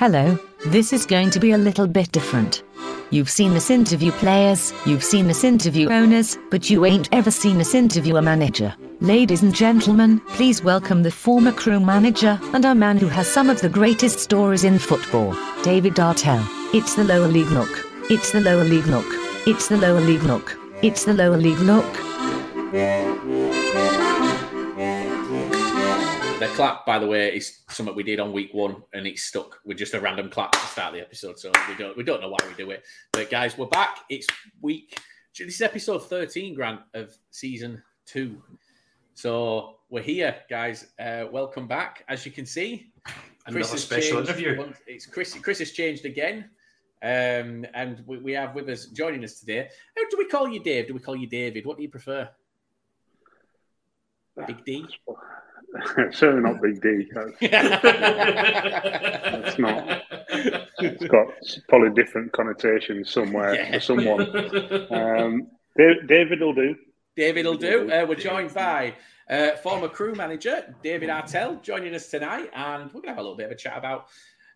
Hello, this is going to be a little bit different. You've seen us interview players, you've seen us interview owners, but you ain't ever seen us interview a manager. Ladies and gentlemen, please welcome the former Crewe manager and a man who has some of the greatest stories in football, David Artell. It's the lower league look. It's the lower league look. It's the lower league look. It's the lower league look. The clap, by the way, is something we did on week one, and it's stuck with just a random clap to start the episode. So we don't we don't know why we do it. But guys, we're back. It's week. This is episode thirteen, Grant, of season two. So we're here, guys. Uh, welcome back. As you can see, Another special changed interview. once- It's Chris. Chris has changed again, um, and we, we have with us joining us today. How do we call you, Dave? Do we call you David? What do you prefer? Big D. Certainly not Big D. That's, That's not. it's got probably different connotations somewhere Yeah. for someone. Um, David will do. David will do. Uh, we're joined by uh, former Crewe manager David Artell joining us tonight, and we're going to have a little bit of a chat about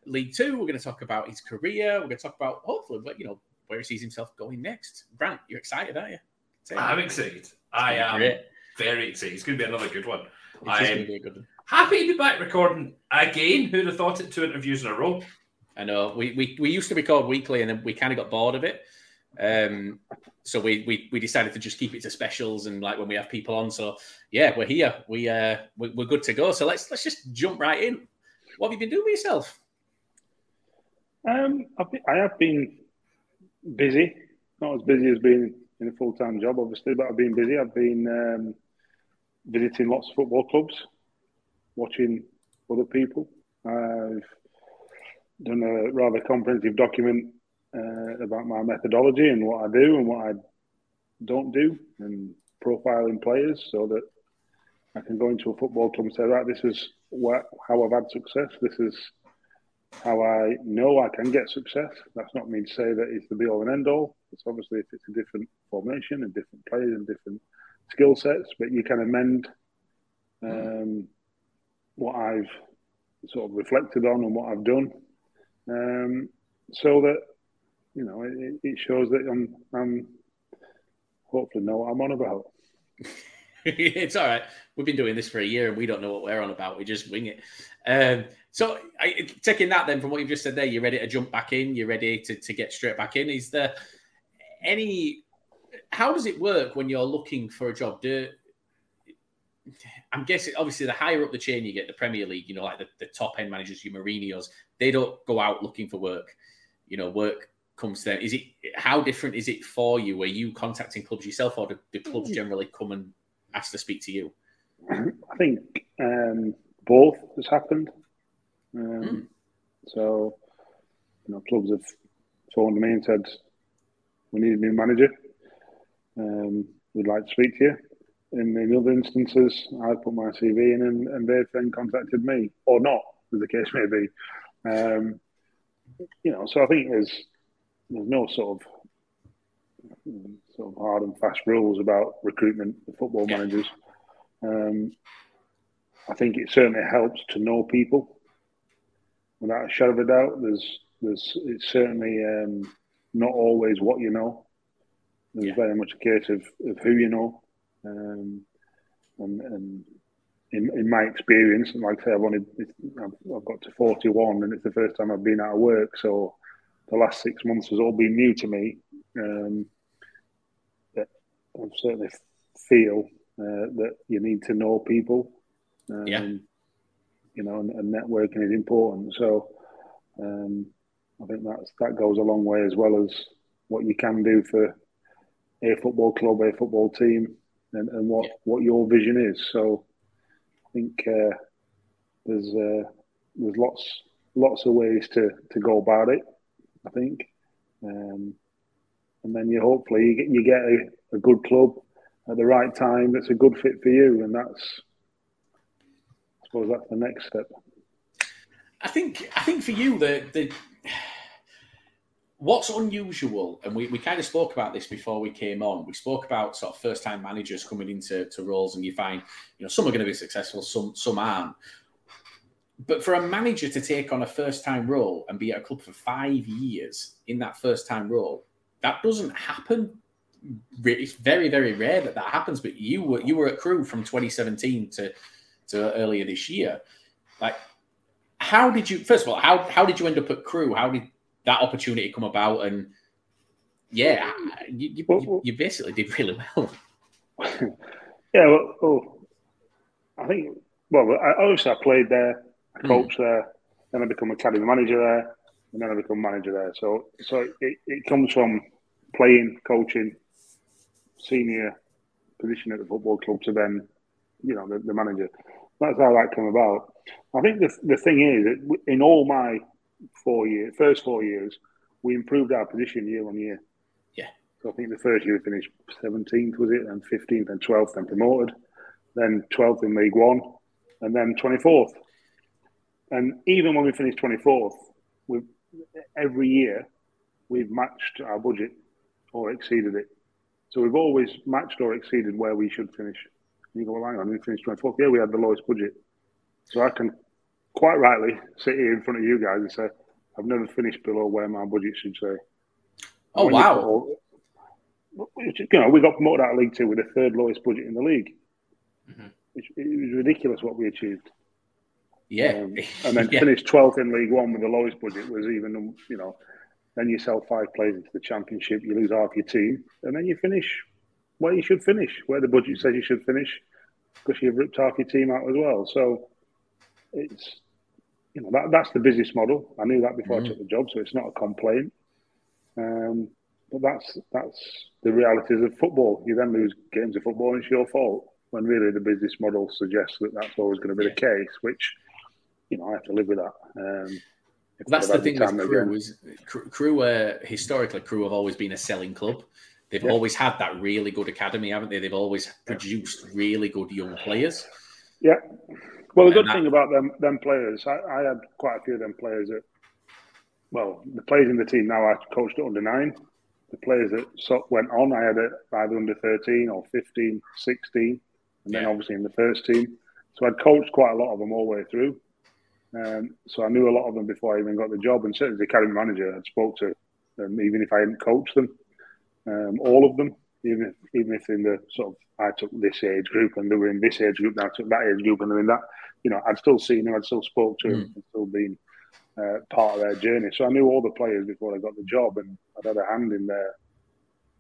League Two. We're going to talk about his career. We're going to talk about hopefully, but you know, where he sees himself going next. Grant, you're excited, aren't you? Say. I'm excited. I am Great. very excited. It's going to be another good one. It is I'm be a good one. happy to be back recording again. Who'd have thought it? Two interviews in a row. I know we, we we used to record weekly, and then we kind of got bored of it. Um, so we, we we decided to just keep it to specials and like when we have people on. So yeah, we're here. We uh we, we're good to go. So let's let's just jump right in. What have you been doing with yourself? Um, I've been, I have been busy, not as busy as being in a full time job, obviously, but I've been busy. I've been um, visiting lots of football clubs, watching other people. I've done a rather comprehensive document uh, about my methodology and what I do and what I don't do, and profiling players so that I can go into a football club and say, right, this is how I've had success. This is how I know I can get success. That's not me to say that it's the be all and end all. It's obviously if it's a different formation and different players and different skill sets, but you can amend um, what I've sort of reflected on and what I've done, um, so that you know it, it shows that I'm, I'm hopefully know what I'm on about. it's all right. We've been doing this for a year and we don't know what we're on about. We just wing it. Um, so, I, taking that then from what you've just said there, you're ready to jump back in. You're ready to, to get straight back in. Is there any? How does it work when you're looking for a job? Do I'm guessing obviously the higher up the chain you get, the Premier League, you know, like the, the top end managers, your Mourinho's, they don't go out looking for work. You know, work comes to them. Is it how different is it for you? Are you contacting clubs yourself, or do, do clubs generally come and ask to speak to you? I think um, both has happened. Um, So, you know, clubs have phoned me and said, "We need a new manager. Um, we'd like to speak to you." in, in other instances, I put my CV in and, and they've then contacted me, or not, as the case may be. Um, you know, so I think there's there's no sort of sort of hard and fast rules about recruitment of football managers. Um, I think it certainly helps to know people. Without a shadow of a doubt, there's there's it's certainly um, not always what you know. There's yeah. very much a case of, of who you know, um, and, and in, in my experience, and like I say, I've only I've, I've got to 41, and it's the first time I've been out of work, so the last six months has all been new to me. Um, I certainly feel uh, that you need to know people. Um, yeah. You know, and, and, networking is important. So um, I think that's that goes a long way as well as what you can do for a football club, a football team, and, and what, yeah. what your vision is. So I think uh, there's uh, there's lots lots of ways to, to go about it. I think, um, and then you hopefully you get you get a, a good club at the right time that's a good fit for you, and that's I suppose that's the next step. I think I think for you the the what's unusual, and we, we kind of spoke about this before we came on. We spoke about sort of first time managers coming into to roles, and you find you know some are going to be successful, some some aren't. But for a manager to take on a first time role and be at a club for five years in that first time role, that doesn't happen. It's very very rare that that happens. But you were you were at Crewe from 2017 to to earlier this year. Like, how did you? First of all, how how did you end up at Crewe? How did that opportunity come about, and yeah, you, you, well, you basically did really well. yeah, well, well, I think well, I, obviously I played there, I hmm. coached mm. there, then I become academy manager there, and then I become manager there. So, so it, it comes from playing, coaching, senior position at the football club to then, you know, the, the manager. That's how that came about. I think the the thing is, in all my four years, first four years, we improved our position year on year. Yeah. So I think the first year we finished 17th, was it? And 15th and 12th, and promoted. Then 12th in League One, and then 24th. And even when we finished 24th, we every year we've matched our budget or exceeded it. So we've always matched or exceeded where we should finish. And you go, well, hang on, we finished 24th. Yeah, we had the lowest budget. So I can quite rightly sit here in front of you guys and say, I've never finished below where my budget should say. Oh, wow. you know, we got promoted out of League Two with the third lowest budget in the league. Mm-hmm. It, it, was ridiculous what we achieved. Yeah. Um, and then yeah. finished 12th in League One with the lowest budget was even, you know, then you sell five players into the Championship, you lose half your team, and then you finish where you should finish, where the budget says you should finish, because you've ripped half your team out as well. So it's you know that that's the business model. I knew that before mm. I took the job, so it's not a complaint. Um, but that's that's the realities of football. You then lose games of football, and it's your fault. When really the business model suggests that that's always going to be yeah. the case, which you know I have to live with that. Um, that's the thing with Crewe is Crewe. uh, historically Crewe have always been a selling club. They've yeah. always had that really good academy, haven't they? They've always produced really good young players. Yeah. Well, the good thing about them them players, I, I, had quite a few of them players that, well, the players in the team now I coached at under nine. The players that went on, I had it either under 13 or 15, 16, and yeah. then obviously in the first team. So I'd coached quite a lot of them all the way through. Um, so I knew a lot of them before I even got the job. And certainly as the academy manager, I'd spoke to them, even if I hadn't coached them, um, all of them, even if, even if in the sort of I took this age group and they were in this age group, now I took that age group and they're in that you know, I'd still seen them, I'd still spoke to them, mm. and still been uh, part of their journey. So I knew all the players before I got the job, and I'd had a hand in their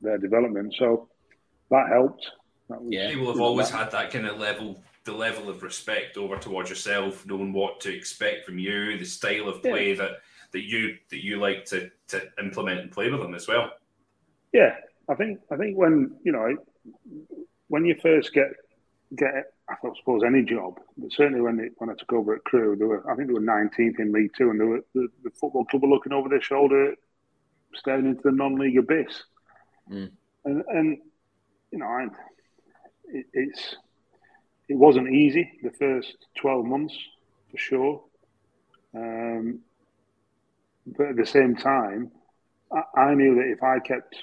their development. So that helped. That was, yeah, people have always that. had that kind of level, the level of respect over towards yourself, knowing what to expect from you, the style of play yeah. that that you that you like to to implement and play with them as well. Yeah, I think I think when you know when you first get get, I suppose, any job. But certainly when it, when I took over at Crewe, they were, I think they were 19th in League Two, and they were, the, the football club were looking over their shoulder, staring into the non-league abyss. Mm. And, and you know, I, it, it's it wasn't easy the first twelve months for sure. Um, but at the same time, I, I knew that if I kept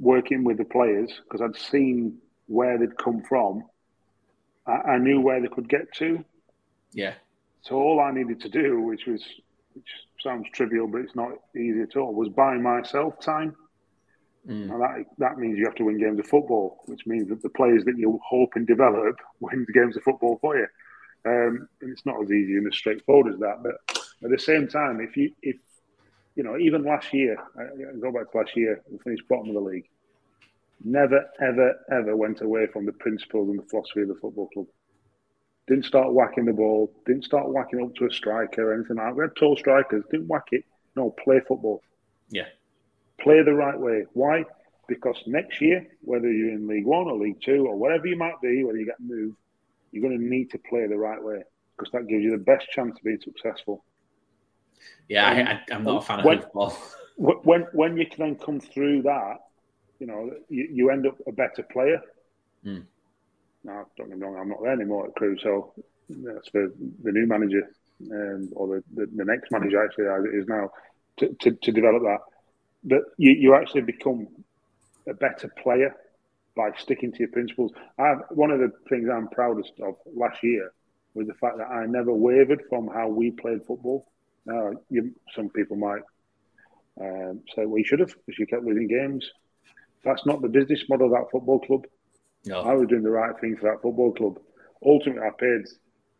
working with the players because I'd seen where they'd come from, I, I knew where they could get to. Yeah. So all I needed to do, which was which sounds trivial, but it's not easy at all, was buy myself time. Mm. Now that that means you have to win games of football, which means that the players that you hope and develop win the games of football for you. Um, and it's not as easy and as straightforward as that. But at the same time, if you if you know, even last year, I go back to last year, we finished bottom of the league. Never, ever, ever went away from the principles and the philosophy of the football club. Didn't start whacking the ball. Didn't start whacking up to a striker or anything like that. We had tall strikers. Didn't whack it. No, play football. Yeah. Play the right way. Why? Because next year, whether you're in League One or League Two or whatever you might be, whether you get moved, you're going to need to play the right way because that gives you the best chance of being successful. Yeah, I, am not a fan when, of football. When when you can then come through that, you know, you, you end up a better player. Mm. Now, don't get me wrong, I'm not there anymore at Crewe, so that's for the new manager um, or the, the, the, next manager actually as it is now to, to, to develop that. But you, you actually become a better player by sticking to your principles. I've, one of the things I'm proudest of last year was the fact that I never wavered from how we played football. Now, you, some people might um, say we should have because you kept losing games. That's not the business model of that football club. No. I was doing the right thing for that football club. Ultimately, I paid,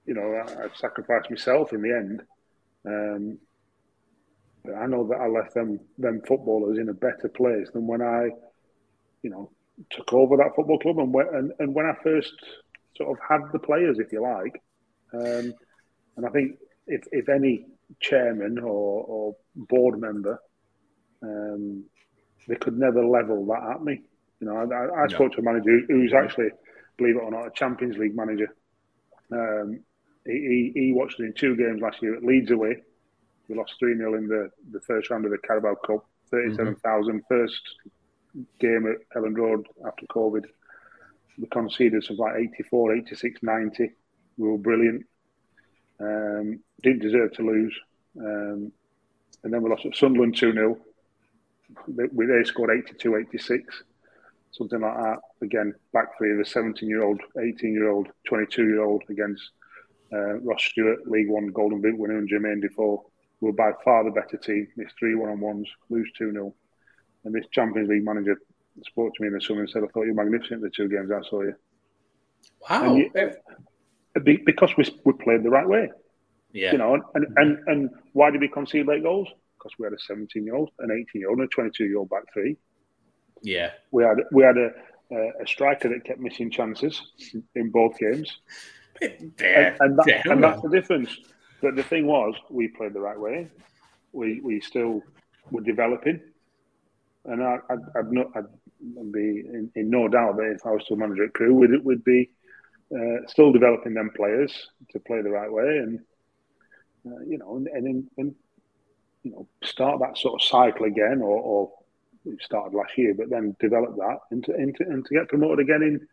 you know, I, I sacrificed myself in the end. Um, but I know that I left them them footballers in a better place than when I, you know, took over that football club and when, and, and when I first sort of had the players, if you like. Um, and I think if, if any chairman or, or board member, um, they could never level that at me. You know, I, I spoke to a manager who's actually, believe it or not, a Champions League manager. Um, he, he, watched it in two games last year at Leeds away. We lost 3 0 in the, the first round of the Carabao Cup, 37,000. Mm-hmm. First game at Elland Road after COVID. We conceded something like 84, 86, 90. We were brilliant. Um, didn't deserve to lose. Um, and then we lost at Sunderland 2 0. They, they scored 82, 86 something like that. Again, back three of a 17 year old, 18 year old, 22 year old against uh, Ross Stewart, League One Golden Boot winner, and Jermaine Defoe. We were by far the better team. Missed three one on ones, lose 2 0. And this Champions League manager spoke to me in the summer and said, I thought you were magnificent the two games I saw you. Wow. You, because we, we played the right way. Yeah. You know, and, and, and why did we concede late goals? Because we had a 17 year old, an 18 year old, and a 22 year old back three. Yeah, we had we had a, a striker that kept missing chances in both games, and, and, that, and, that's the difference. But the thing was, we played the right way. We we still were developing, and I, I'd, I'd, not, I'd be in, in, no doubt that if I was still manager at Crewe, we'd, we'd be uh, still developing them players to play the right way, and uh, you know, and, and, and you know, start that sort of cycle again, or, or we started last year, but then develop that into, into and to get promoted again in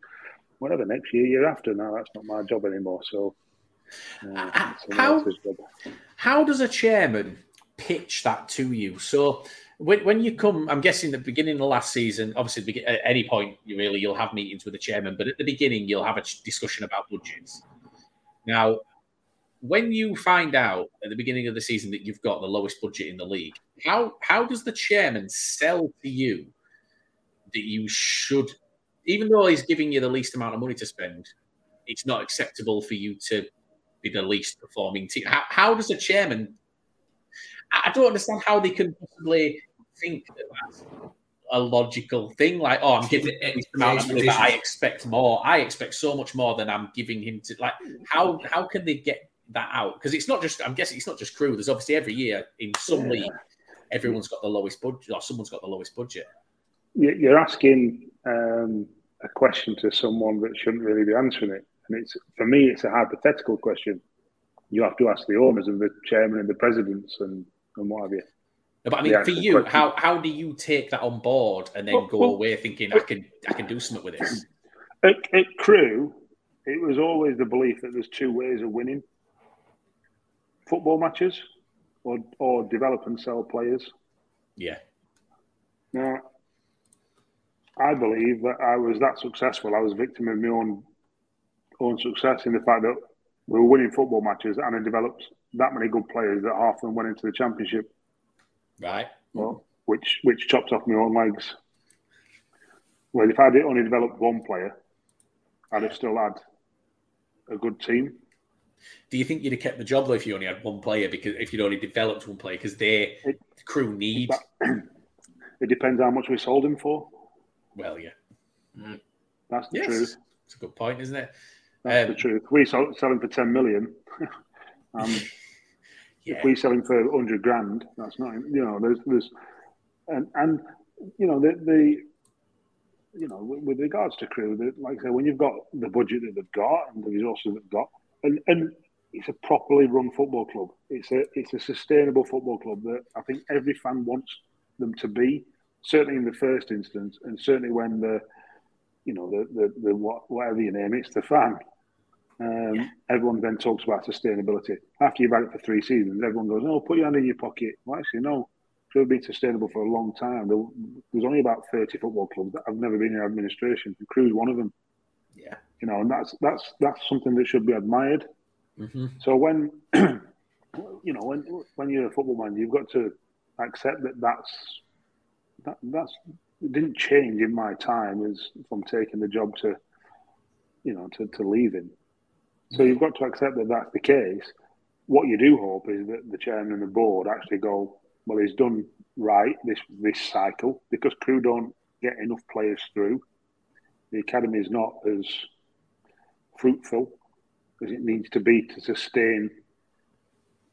whatever next year, year after. Now that's not my job anymore. So, uh, how how does a chairman pitch that to you? So when, when you come, I'm guessing the beginning of the last season, obviously at any point you really you'll have meetings with the chairman, but at the beginning you'll have a discussion about budgets. Now, when you find out at the beginning of the season that you've got the lowest budget in the league, how how does the chairman sell to you that you should, even though he's giving you the least amount of money to spend, it's not acceptable for you to be the least performing team? How, how does a chairman? I don't understand how they can possibly think that that's a logical thing. Like, oh, I'm giving this amount money, but I expect more. I expect so much more than I'm giving him to. Like, how how can they get that out because it's not just I'm guessing it's not just Crewe. There's obviously every year in some yeah. league, everyone's got the lowest budget or someone's got the lowest budget. You're asking um, a question to someone that shouldn't really be answering it, and it's for me it's a hypothetical question. You have to ask the owners and the chairman and the presidents and, and what have you. No, but I mean, for you, question. how how do you take that on board and then well, go well, away thinking I can I can do something with this? At, at Crewe, it was always the belief that there's two ways of winning football matches or, or develop and sell players. Yeah. Now, I believe that I was that successful. I was victim of my own own success in the fact that we were winning football matches and I developed that many good players that half of them went into the championship. Right. Well, which which chopped off my own legs. Well, if I'd only developed one player, I'd have still had a good team. Do you think you'd have kept the job though if you only had one player? Because if you'd only developed one player, because their It- Crewe need. It depends how much we sold him for. Well, yeah. That's the Yes. truth. It's a good point, isn't it? That's Um, the truth. We sell, sell him for ten million. um, Yeah. If we sell him for hundred grand, that's not. You know, there's there's, and and you know the the. You know, with, with regards to Crewe, like I say, when you've got the budget that they've got and the resources they've got, and, and it's a properly run football club. It's a it's a sustainable football club that I think every fan wants them to be. Certainly in the first instance, and certainly when the, you know, the the, the what, whatever you name it, it's the fan. Um, Everyone then talks about sustainability. After you've had it for three seasons, everyone goes, "Oh, put your hand in your pocket." Well, actually, no. Should have been sustainable for a long time. There, there's only about thirty football clubs that have never been in administration. And Crewe's one of them. Yeah. You know, and that's that's that's something that should be admired. hmm So when you know when when you're a football man, you've got to accept that that's that that's it didn't change in my time as from taking the job to you know to, to leaving. So you've got to accept that that's the case. What you do hope is that the chairman and the board actually go, well, he's done right this this cycle because Crewe don't get enough players through. The academy is not as fruitful as it needs to be to sustain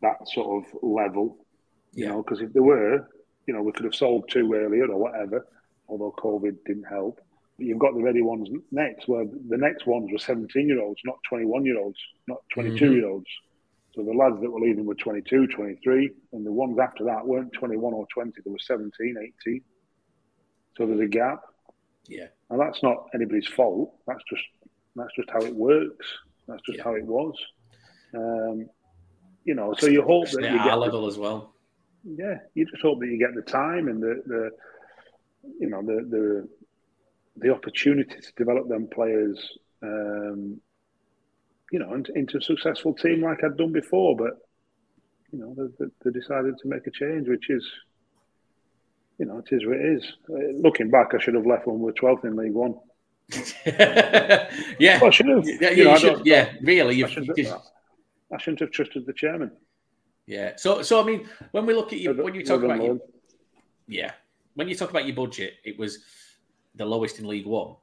that sort of level. You Yeah. know, because if there were, you know, we could have sold two earlier or whatever, although COVID didn't help. But you've got the ready ones next, where the next ones were 17 year olds, not 21 year olds, not 22 year olds. So the lads that were leaving were 22, 23, and the ones after that weren't 21 or 20, they were 17, 18. So there's a gap. Yeah. And that's not anybody's fault. That's just that's just how it works. That's just Yeah. how it was. Um, you know, so you hope that you get our the- level as well. yeah, you just hope that you get the time and the, the you know the the the opportunity to develop them players, um, you know, into, into a successful team like I'd done before. But you know, they, they, they decided to make a change, which is, you know, it is what it is. Uh, looking back, I should have left when we were twelfth in League One. yeah. Well, I should have. Yeah, you you know, I should- yeah, really. I shouldn't, you've- I shouldn't have trusted the chairman. yeah. So, so I mean, when we look at you, when you talk about your, yeah, when you talk about your budget, it was the lowest in League One.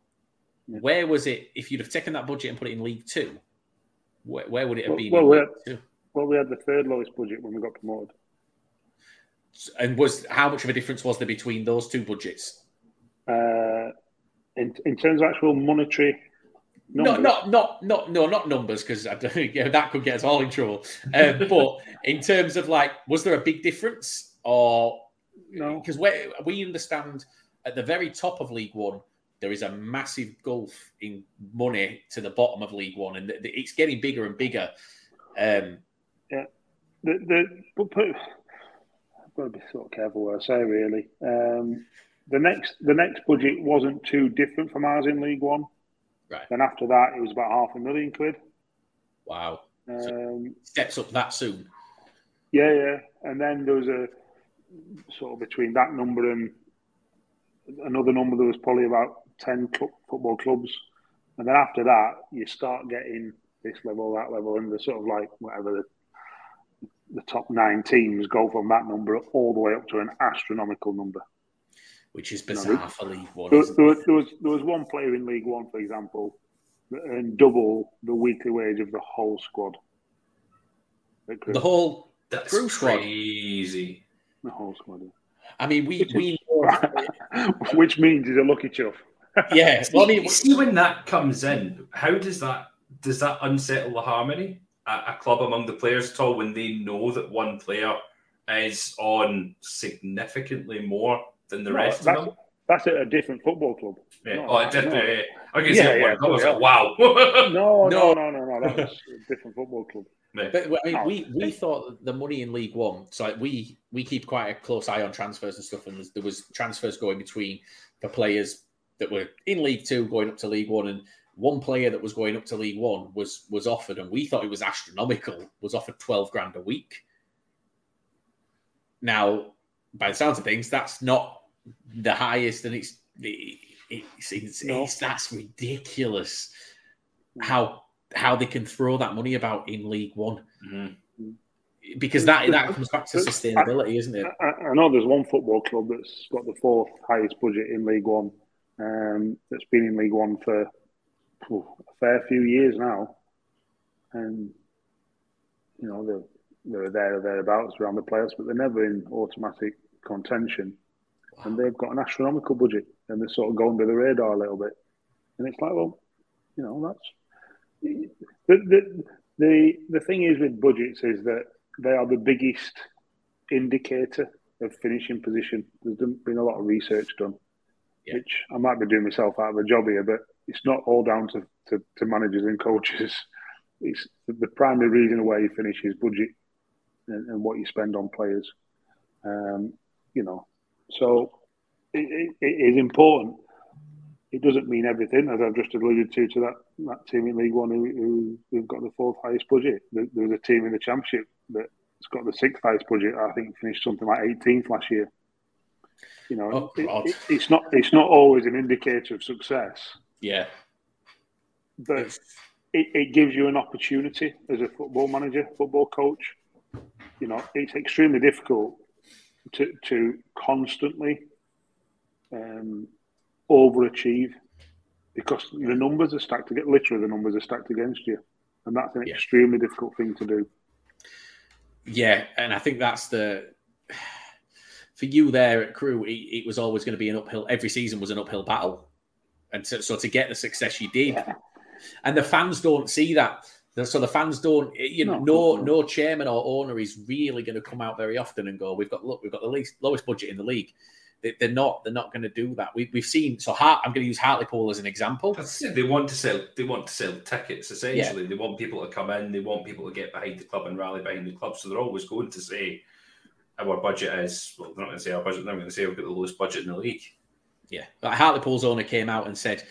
Yeah. Where was it? If you'd have taken that budget and put it in League Two, where, where would it have Well- been? well, League Two? Well, we had the third lowest budget when we got promoted. And was how much of a difference was there between those two budgets? Uh, in, in terms of actual monetary No, not not not no, not numbers because yeah, that could get us all in trouble. Um, but in terms of like, was there a big difference, or No. Because we we understand at the very top of League One there is a massive gulf in money to the bottom of League One, and th- th- it's getting bigger and bigger. Um, the, the, but, but I've got to be sort of careful what I say. Really, um, the next the next budget wasn't too different from ours in League One. right. Then after that, it was about half a million quid. Wow. Um, Steps up that soon. yeah, yeah, and then there was a sort of between that number and another number. There was probably about ten club, football clubs, and then after that, you start getting this level, that level, and the sort of like whatever the the top nine teams go from that number all the way up to an astronomical number. Which is No, bizarre for League One. There, isn't there, was, there was there was one player in League One, for example, that earned double the weekly wage of the whole squad. The whole, That's Crewe squad. crazy. the whole squad. I mean, we we Which means he's a lucky chuff. yeah. Well, I mean, see when that comes in, how does that does that unsettle the harmony at a club among the players at all when they know that one player is on significantly more than the No, rest of that's, them? that's at a different football club. Yeah. No, oh, it did, no. Uh, yeah, yeah. I can yeah, see yeah, I was like, wow. no, no, no, no, no, no. That was a different football club. But I mean, oh. we we thought the money in League One. So like, we we keep quite a close eye on transfers and stuff, and there was transfers going between the players that were in League Two going up to League One, and one player that was going up to League One was was offered, and we thought it was astronomical. Was offered twelve grand a week. Now, by the sounds of things, that's not the highest, and it's it's, it's, no. it's that's ridiculous. How how they can throw that money about in League One. Mm-hmm. Because that that comes back to sustainability, isn't it? I, I, know there's one football club that's got the fourth highest budget in League One. Um, that's been in League One for a fair few years now, and you know they're they're there or thereabouts around the playoffs, but they're never in automatic contention. Wow. And they've got an astronomical budget, and they're sort of going under the radar a little bit. And it's like, well, you know, that's the, the, the, the thing is with budgets is that they are the biggest indicator of finishing position. There's been a lot of research done, yeah. which I might be doing myself out of a job here, but it's not all down to, to, to managers and coaches. It's the primary reason why you finish is budget and, and what you spend on players. Um, you know, so it, it, it is important it doesn't mean everything, as I've just alluded to, to that, that team in League One who, who have got the fourth highest budget. There's a team in the Championship that's got the sixth highest budget. I think finished something like 18th last year. You know, oh, it, it, it's not it's not always an indicator of success. Yeah, but it, it gives you an opportunity as a football manager, football coach. You know, it's extremely difficult to to constantly um, overachieve because the numbers are stacked against literally the numbers are stacked against you, and that's an yeah. extremely difficult thing to do. Yeah, and I think that's the for you there at Crewe. It, it was always going to be an uphill. Every season was an uphill battle, and so, so to get the success you did, yeah. and the fans don't see that. So the fans don't, eh, you know, no, no, no chairman or owner is really going to come out very often and go, "We've got look, we've got the least lowest budget in the league." They, are not. They're not going to do that. We, have seen. So Hart, I'm going to use Hartlepool as an example. They want to sell. They want to sell tickets. Essentially, yeah. they want people to come in. They want people to get behind the club and rally behind the club. So they're always going to say our budget is. Well, they're not going to say our budget. They're going to say we've got the lowest budget in the league. Yeah, but Hartlepool's owner came out and said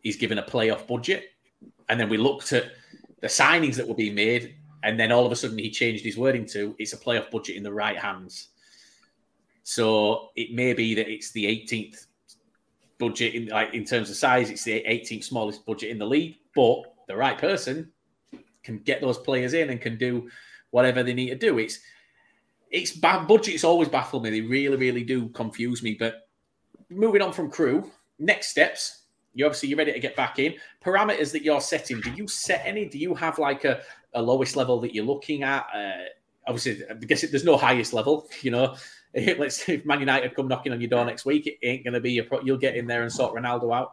he's given a playoff budget, and then we looked at the signings that were being made, and then all of a sudden he changed his wording to it's a playoff budget in the right hands. So it may be that it's the 18th budget in like in terms of size, it's the 18th smallest budget in the league, but the right person can get those players in and can do whatever they need to do. It's it's bad budgets always baffle me. They really, really do confuse me. But moving on from Crewe, next steps. You obviously you're ready to get back in. Parameters that you're setting. Do you set any? Do you have like a, a lowest level that you're looking at? Uh, obviously, I guess there's no highest level. You know, let's if Man United come knocking on your door next week, it ain't going to be pro- you'll get in there and sort Ronaldo out.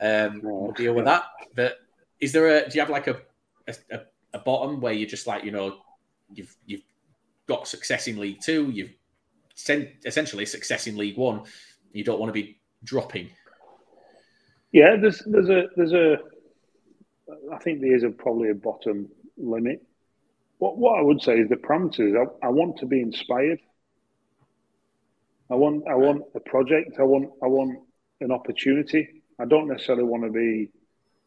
Um, we'll deal with that. But is there a do you have like a a, a bottom where you're just like you know you've you've got success in League Two, you've sent essentially success in League One, you don't want to be dropping. Yeah, there's there's a there's a I think there is a probably a bottom limit. What what I would say is the parameters. I, I want to be inspired. I want I want a project. I want I want an opportunity. I don't necessarily want to be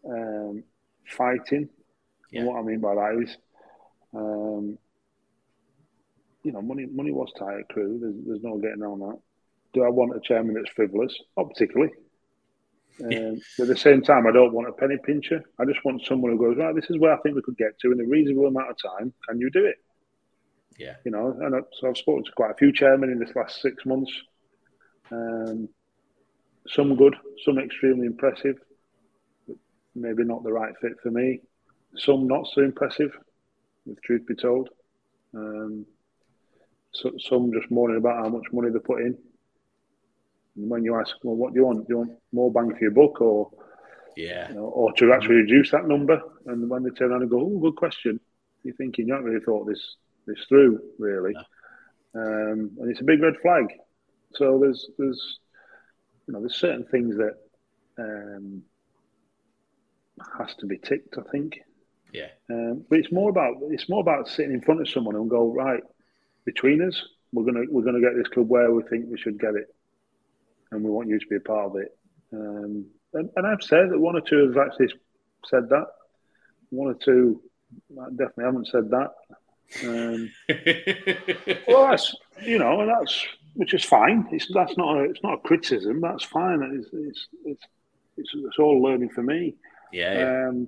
um, fighting. Yeah. And what I mean by that is, um, you know, money money was tight at Crewe. There's, there's no getting around that. Do I want a chairman that's frivolous? Not particularly. Um, yeah. But at the same time, I don't want a penny pincher. I just want someone who goes, right, this is where I think we could get to in a reasonable amount of time. Can you do it? Yeah. You know, and so I've spoken to quite a few chairmen in this last six months. Um, some good, some extremely impressive, maybe not the right fit for me. Some not so impressive, if truth be told. Um, so, some just moaning about how much money they put in. And when you ask, well, what do you want? Do you want more bang for your buck, or yeah, you know, or to actually reduce that number? And when they turn around and go, "Oh, good question," you're thinking you haven't really thought this this through, really. Um, and it's a big red flag. So there's there's you know there's certain things that um, has to be ticked. I think. Yeah. Um, but it's more about it's more about sitting in front of someone and go right between us. We're gonna we're gonna get this club where we think we should get it, and we want you to be a part of it. Um, and, and I've said that one or two have actually said that. One or two I definitely haven't said that. Um, well, that's you know, and that's which is fine. It's that's not a, it's not a criticism. That's fine. It's it's it's, it's, it's all learning for me. Yeah. yeah. Um,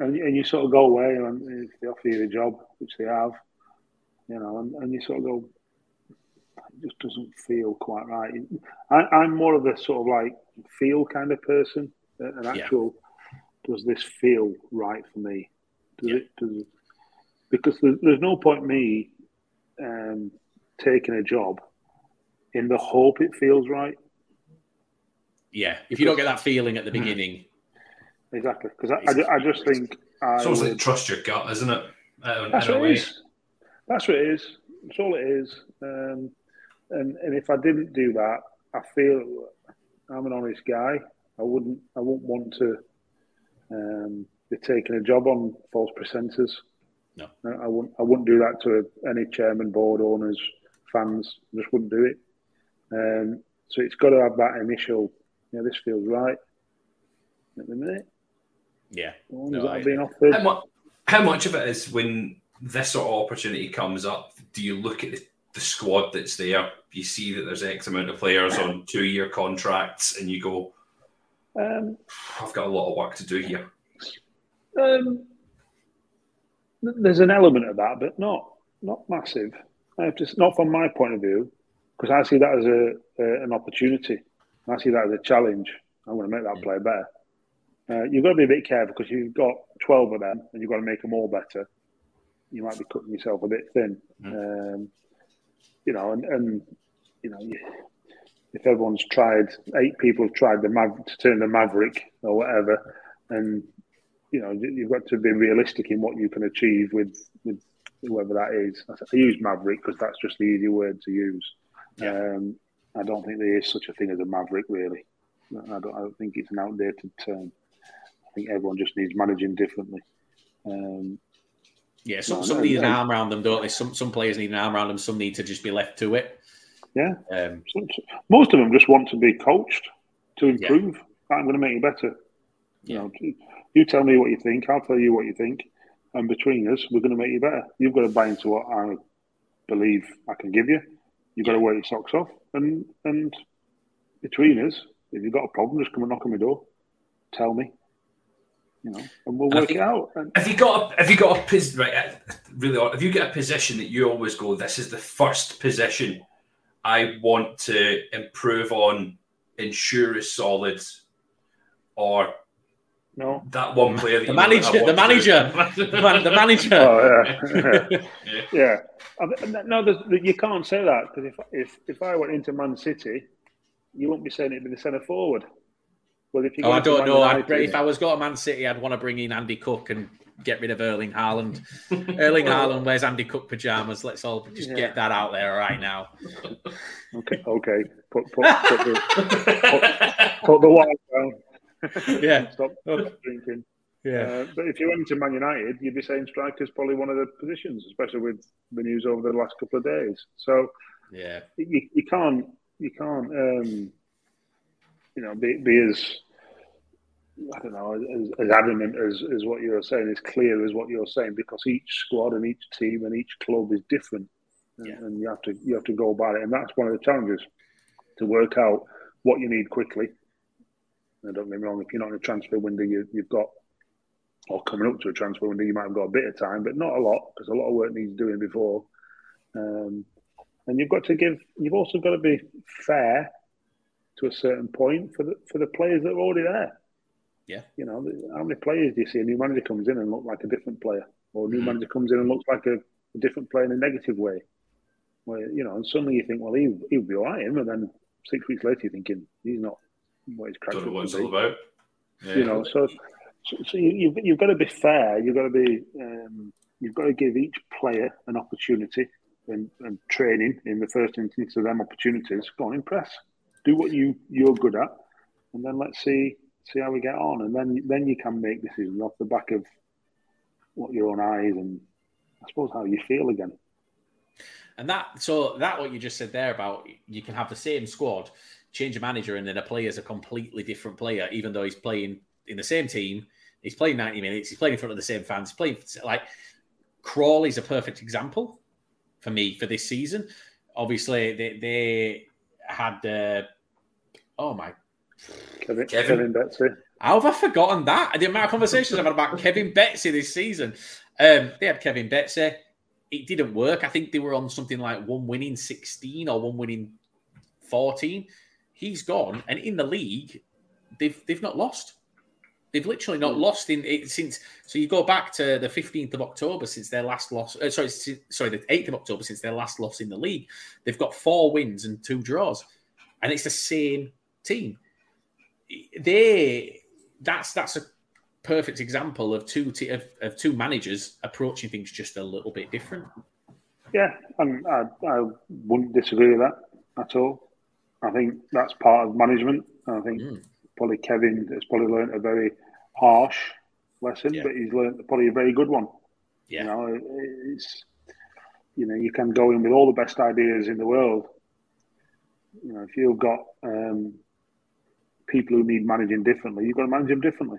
and, and you sort of go away and if they offer you the job, which they have, you know, and, and you sort of go, it just doesn't feel quite right. I, am more of a sort of like feel kind of person. An actual, yeah. does this feel right for me? Does yeah. it? Does it, because there's, there's no point me um, taking a job in the hope it feels right. Yeah, if you don't get that feeling at the beginning. Exactly, because I, I, I, just think. It's also like trust your gut, isn't it? Uh, that's what it is. That's what it is. That's all it is. Um, and and if I didn't do that, I feel I'm an honest guy. I wouldn't. I wouldn't want to um, be taking a job on false pretenses. No, I wouldn't. I wouldn't do that to any chairman, board owners, fans. I just wouldn't do it. Um, so it's got to have that initial. You know, this feels right at the minute. Yeah, no, I, being offered. How much, how much of it is when this sort of opportunity comes up? Do you look at the, the squad that's there? You see that there's X amount of players on two-year contracts, and you go, um, "I've got a lot of work to do here." Um, there's an element of that, but not not massive. I have Just not from my point of view, because I see that as a, an opportunity. I see that as a challenge. I'm going to make that play better. Uh, you've got to be a bit careful because you've got 12 of them and you've got to make them all better. You might be cutting yourself a bit thin. Mm. Um, you know, and, and you know, if everyone's tried, eight people have tried the Mav- to turn the Maverick or whatever, and you know, you've got to be realistic in what you can achieve with with whoever that is. I use Maverick because that's just the easy word to use. Yeah. Um, I don't think there is such a thing as a Maverick, really. I don't, I don't think it's an outdated term. I think everyone just needs managing differently. Um, yeah, some, some need an arm around them, don't they? Some some players need an arm around them. Some need to just be left to it. Yeah. Um, Most of them just want to be coached to improve. Yeah. I'm going to make you better. Yeah. You know, you tell me what you think. I'll tell you what you think. And between us, we're going to make you better. You've got to buy into what I believe I can give you. You've got to wear your socks off. And and between us, if you've got a problem, just come and knock on my door. Tell me. You know, and we'll work it out. And, have you got a, have you got a position right? Uh, really, have you got a position that you always go? This is the first position I want to improve on, ensure is solid, or no, that one player. That the, manager, the manager, the manager, the manager. Oh yeah, yeah. yeah. No, you can't say that because if if if I went into Man City, you won't be saying it'd be the centre forward. Well, if you oh, I don't know. United, if I was going to Man City, I'd want to bring in Andy Cook and get rid of Erling Haaland. Erling Haaland wears Andy Cook pajamas. Let's all just yeah. get that out there right now. Okay, okay. Put put put the, put, put the wine down. yeah. Stop, stop drinking. Yeah. Uh, but if you went to Man United, you'd be saying striker's probably one of the positions, especially with the news over the last couple of days. So yeah, you, you can't you can't um, you know be, be as I don't know as, as adamant as, as what you're saying, as clear as what you're saying, because each squad and each team and each club is different, yeah. and you have to you have to go about it, and that's one of the challenges to work out what you need quickly don't get me wrong, if you're not in a transfer window, you, have got, or coming up to a transfer window, you might have got a bit of time, but not a lot, because a lot of work needs doing before. Um, and you've got to give, you've also got to be fair to a certain point for the for the players that are already there. Yeah. You know, how many players do you see? A new manager comes in and look like a different player, or a new mm. manager comes in and looks like a, a, different player in a negative way. Where you know, and suddenly you think, well, he he'll be all right, and then six weeks later you're thinking he's not what he's Don't know what it's all about. Yeah. You know, so so, so you, have you've got to be fair. You've got to be um, you've got to give each player an opportunity and, and training in the first instance of them opportunities. Go on, impress. Do what you you're good at, and then let's see see how we get on, and then then you can make decisions off the back of what your own eyes and I suppose how you feel again. And that so that what you just said there about you can have the same squad, change a manager, and then a player is a completely different player, even though he's playing in the same team. He's playing 90 minutes. He's playing in front of the same fans. He's playing like Crawley's a perfect example for me for this season. Obviously, they, they had uh, oh my Kevin, Kevin, Kevin Betsy. How have I forgotten that? The amount of conversations I've had about Kevin Betsy this season. Um, they had Kevin Betsy it didn't work. I think they were on something like one winning 16 or one winning 14. He's gone, and in the league, they've they've not lost. They've literally not lost in it since. So you go back to the 15th of October since their last loss. Uh, sorry, sorry, the 8th of October since their last loss in the league. They've got four wins and two draws, and it's the same team. They that's that's a perfect example of two t- of, of two managers approaching things just a little bit different. Yeah, and I, I wouldn't disagree with that at all. I think that's part of management. I think mm. probably Kevin has probably learned a very harsh lesson, yeah. but he's learned probably a very good one. Yeah. You know, it's you know you can go in with all the best ideas in the world. You know, if you've got um, people who need managing differently, you've got to manage them differently.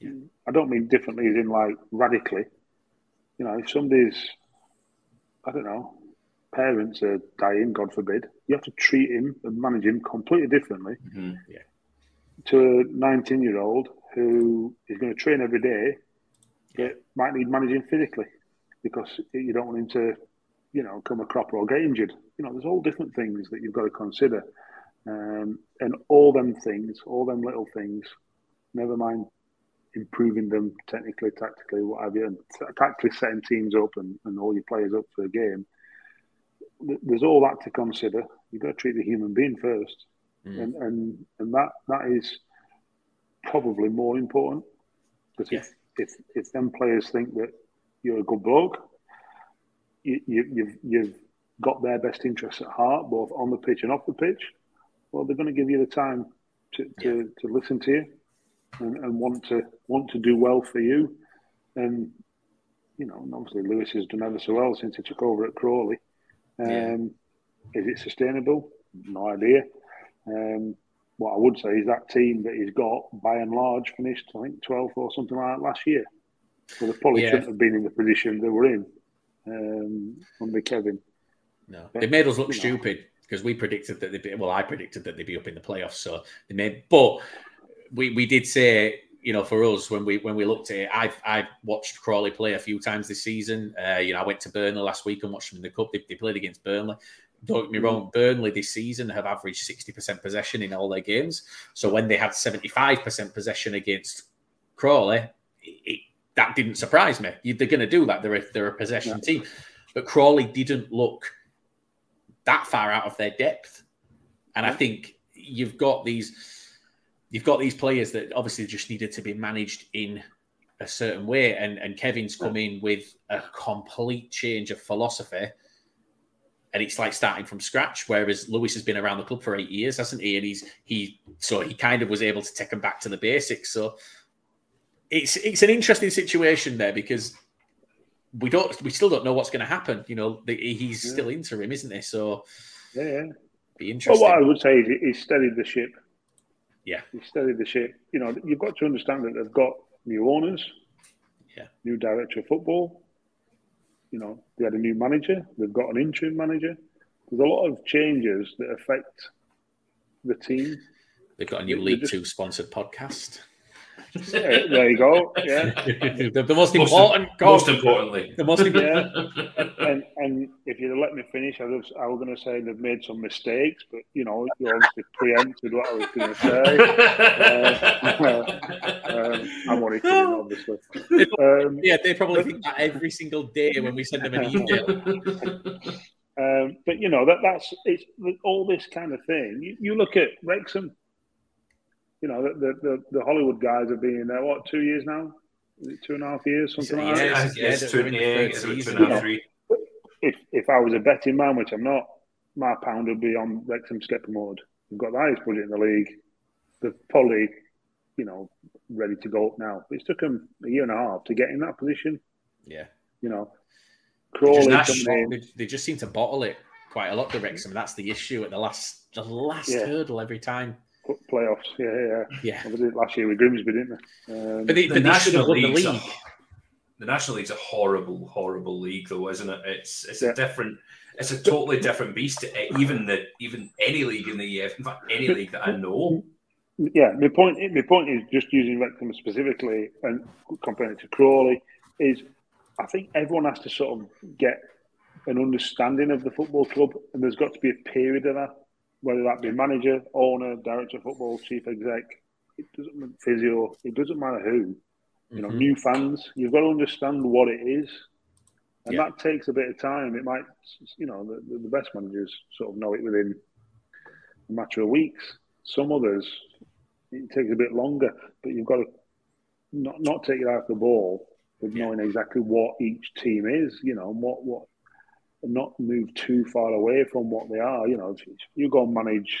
Yeah. I don't mean differently as in like radically. You know, if somebody's, I don't know, parents are dying, God forbid, you have to treat him and manage him completely differently mm-hmm. yeah. to a 19 year old who is going to train every day that might need managing physically because you don't want him to, you know, come a cropper or get injured. You know, there's all different things that you've got to consider. Um, and all them things, all them little things, never mind improving them technically, tactically, what have you, and tactically setting teams up and, and all your players up for a game. There's all that to consider. You've got to treat the human being first, mm. and, and and that that is probably more important because if, if if them players think that you're a good bloke, you, you, you've you've got their best interests at heart, both on the pitch and off the pitch. Well, they're going to give you the time to, to, yeah. to listen to you and, and, want to want to do well for you. And you know, and obviously Lewis has done ever so well since he took over at Crawley. Um, yeah. Is it sustainable? No idea. Um, what I would say is that team that he's got, by and large, finished I think 12th or something like that last year. So they probably yeah. shouldn't have been in the position they were in um, under Kevin. No, but, they made us look stupid because we predicted that they'd be. Well, I predicted that they'd be up in the playoffs. So they made, but we we did say you know, for us when we when we looked at it, I've I've watched Crawley play a few times this season. Uh, you know, I went to Burnley last week and watched them in the cup. They, they played against Burnley. Don't get me wrong, mm. Burnley this season have averaged 60% possession in all their games. So when they had 75% possession against Crawley, it, it, that didn't surprise me. They're going to do that. They're a, they're a possession yeah. team. But Crawley didn't look that far out of their depth. And yeah. I think you've got these you've got these players that obviously just needed to be managed in a certain way, and and Kevin's come in with a complete change of philosophy, and it's like starting from scratch. Whereas Lewis has been around the club for eight years, hasn't he? And he's he so he kind of was able to take him back to the basics. So it's it's an interesting situation there because we don't we still don't know what's going to happen. You know, the, he's yeah. still interim, isn't he? So yeah, yeah. be interesting. Well, what I would say is he's steadied the ship yeah. He steadied the ship. You know, you've got to understand that they've got new owners, yeah, new director of football. You know, they had a new manager. They've got an interim manager. There's a lot of changes that affect the team. They've got a new League just... Two sponsored podcast there you go. Yeah. the, the, most important. Most, most importantly. The most important. Yeah. and, and if you'd let me finish, I was, I was going to say they've made some mistakes, but you know, you obviously preempted what I was going to say. Uh, um, I'm only kidding, obviously. Um, yeah, they probably think that every single day when we send them an email. Um, but you know that that's it's all this kind of thing. You, you look at Wrexham you know, the, the, the Hollywood guys have been in there, what, two years now? Two and a half years, something like that? Yes, two, yeah, two, two and a half, three. If, if I was a betting man, which I'm not, my pound would be on Wrexham to get promoted. We've got the highest budget in the league. They've probably you know, ready to go up now. It's took them a year and a half to get in that position. Yeah. You know, Crawley they just, they, they just seem to bottle it quite a lot, the Wrexham. That's the issue at the last the last yeah. hurdle every time. Playoffs, yeah, yeah, yeah. yeah. last year with Grimsby, didn't they? Um, but, they, the, but they should have won the league. A, the National League's a horrible, horrible league, though, isn't it? It's it's yeah. a different, it's a totally different beast. To even the even any league in the EF, in fact, any league that I know. Yeah, my point. My point is just using Wrexham specifically and comparing it to Crawley is, I think everyone has to sort of get an understanding of the football club, and there's got to be a period of that, whether that be manager, owner, director of football, chief exec, it doesn't physio, it doesn't matter who. You know, mm-hmm. new fans, you've got to understand what it is, and yeah. that takes a bit of time. It might, you know, the, the best managers sort of know it within a matter of weeks. Some others, it takes a bit longer, but you've got to not not take it out of the ball with yeah. knowing exactly what each team is, you know, and what what not move too far away from what they are. You know, you go and manage.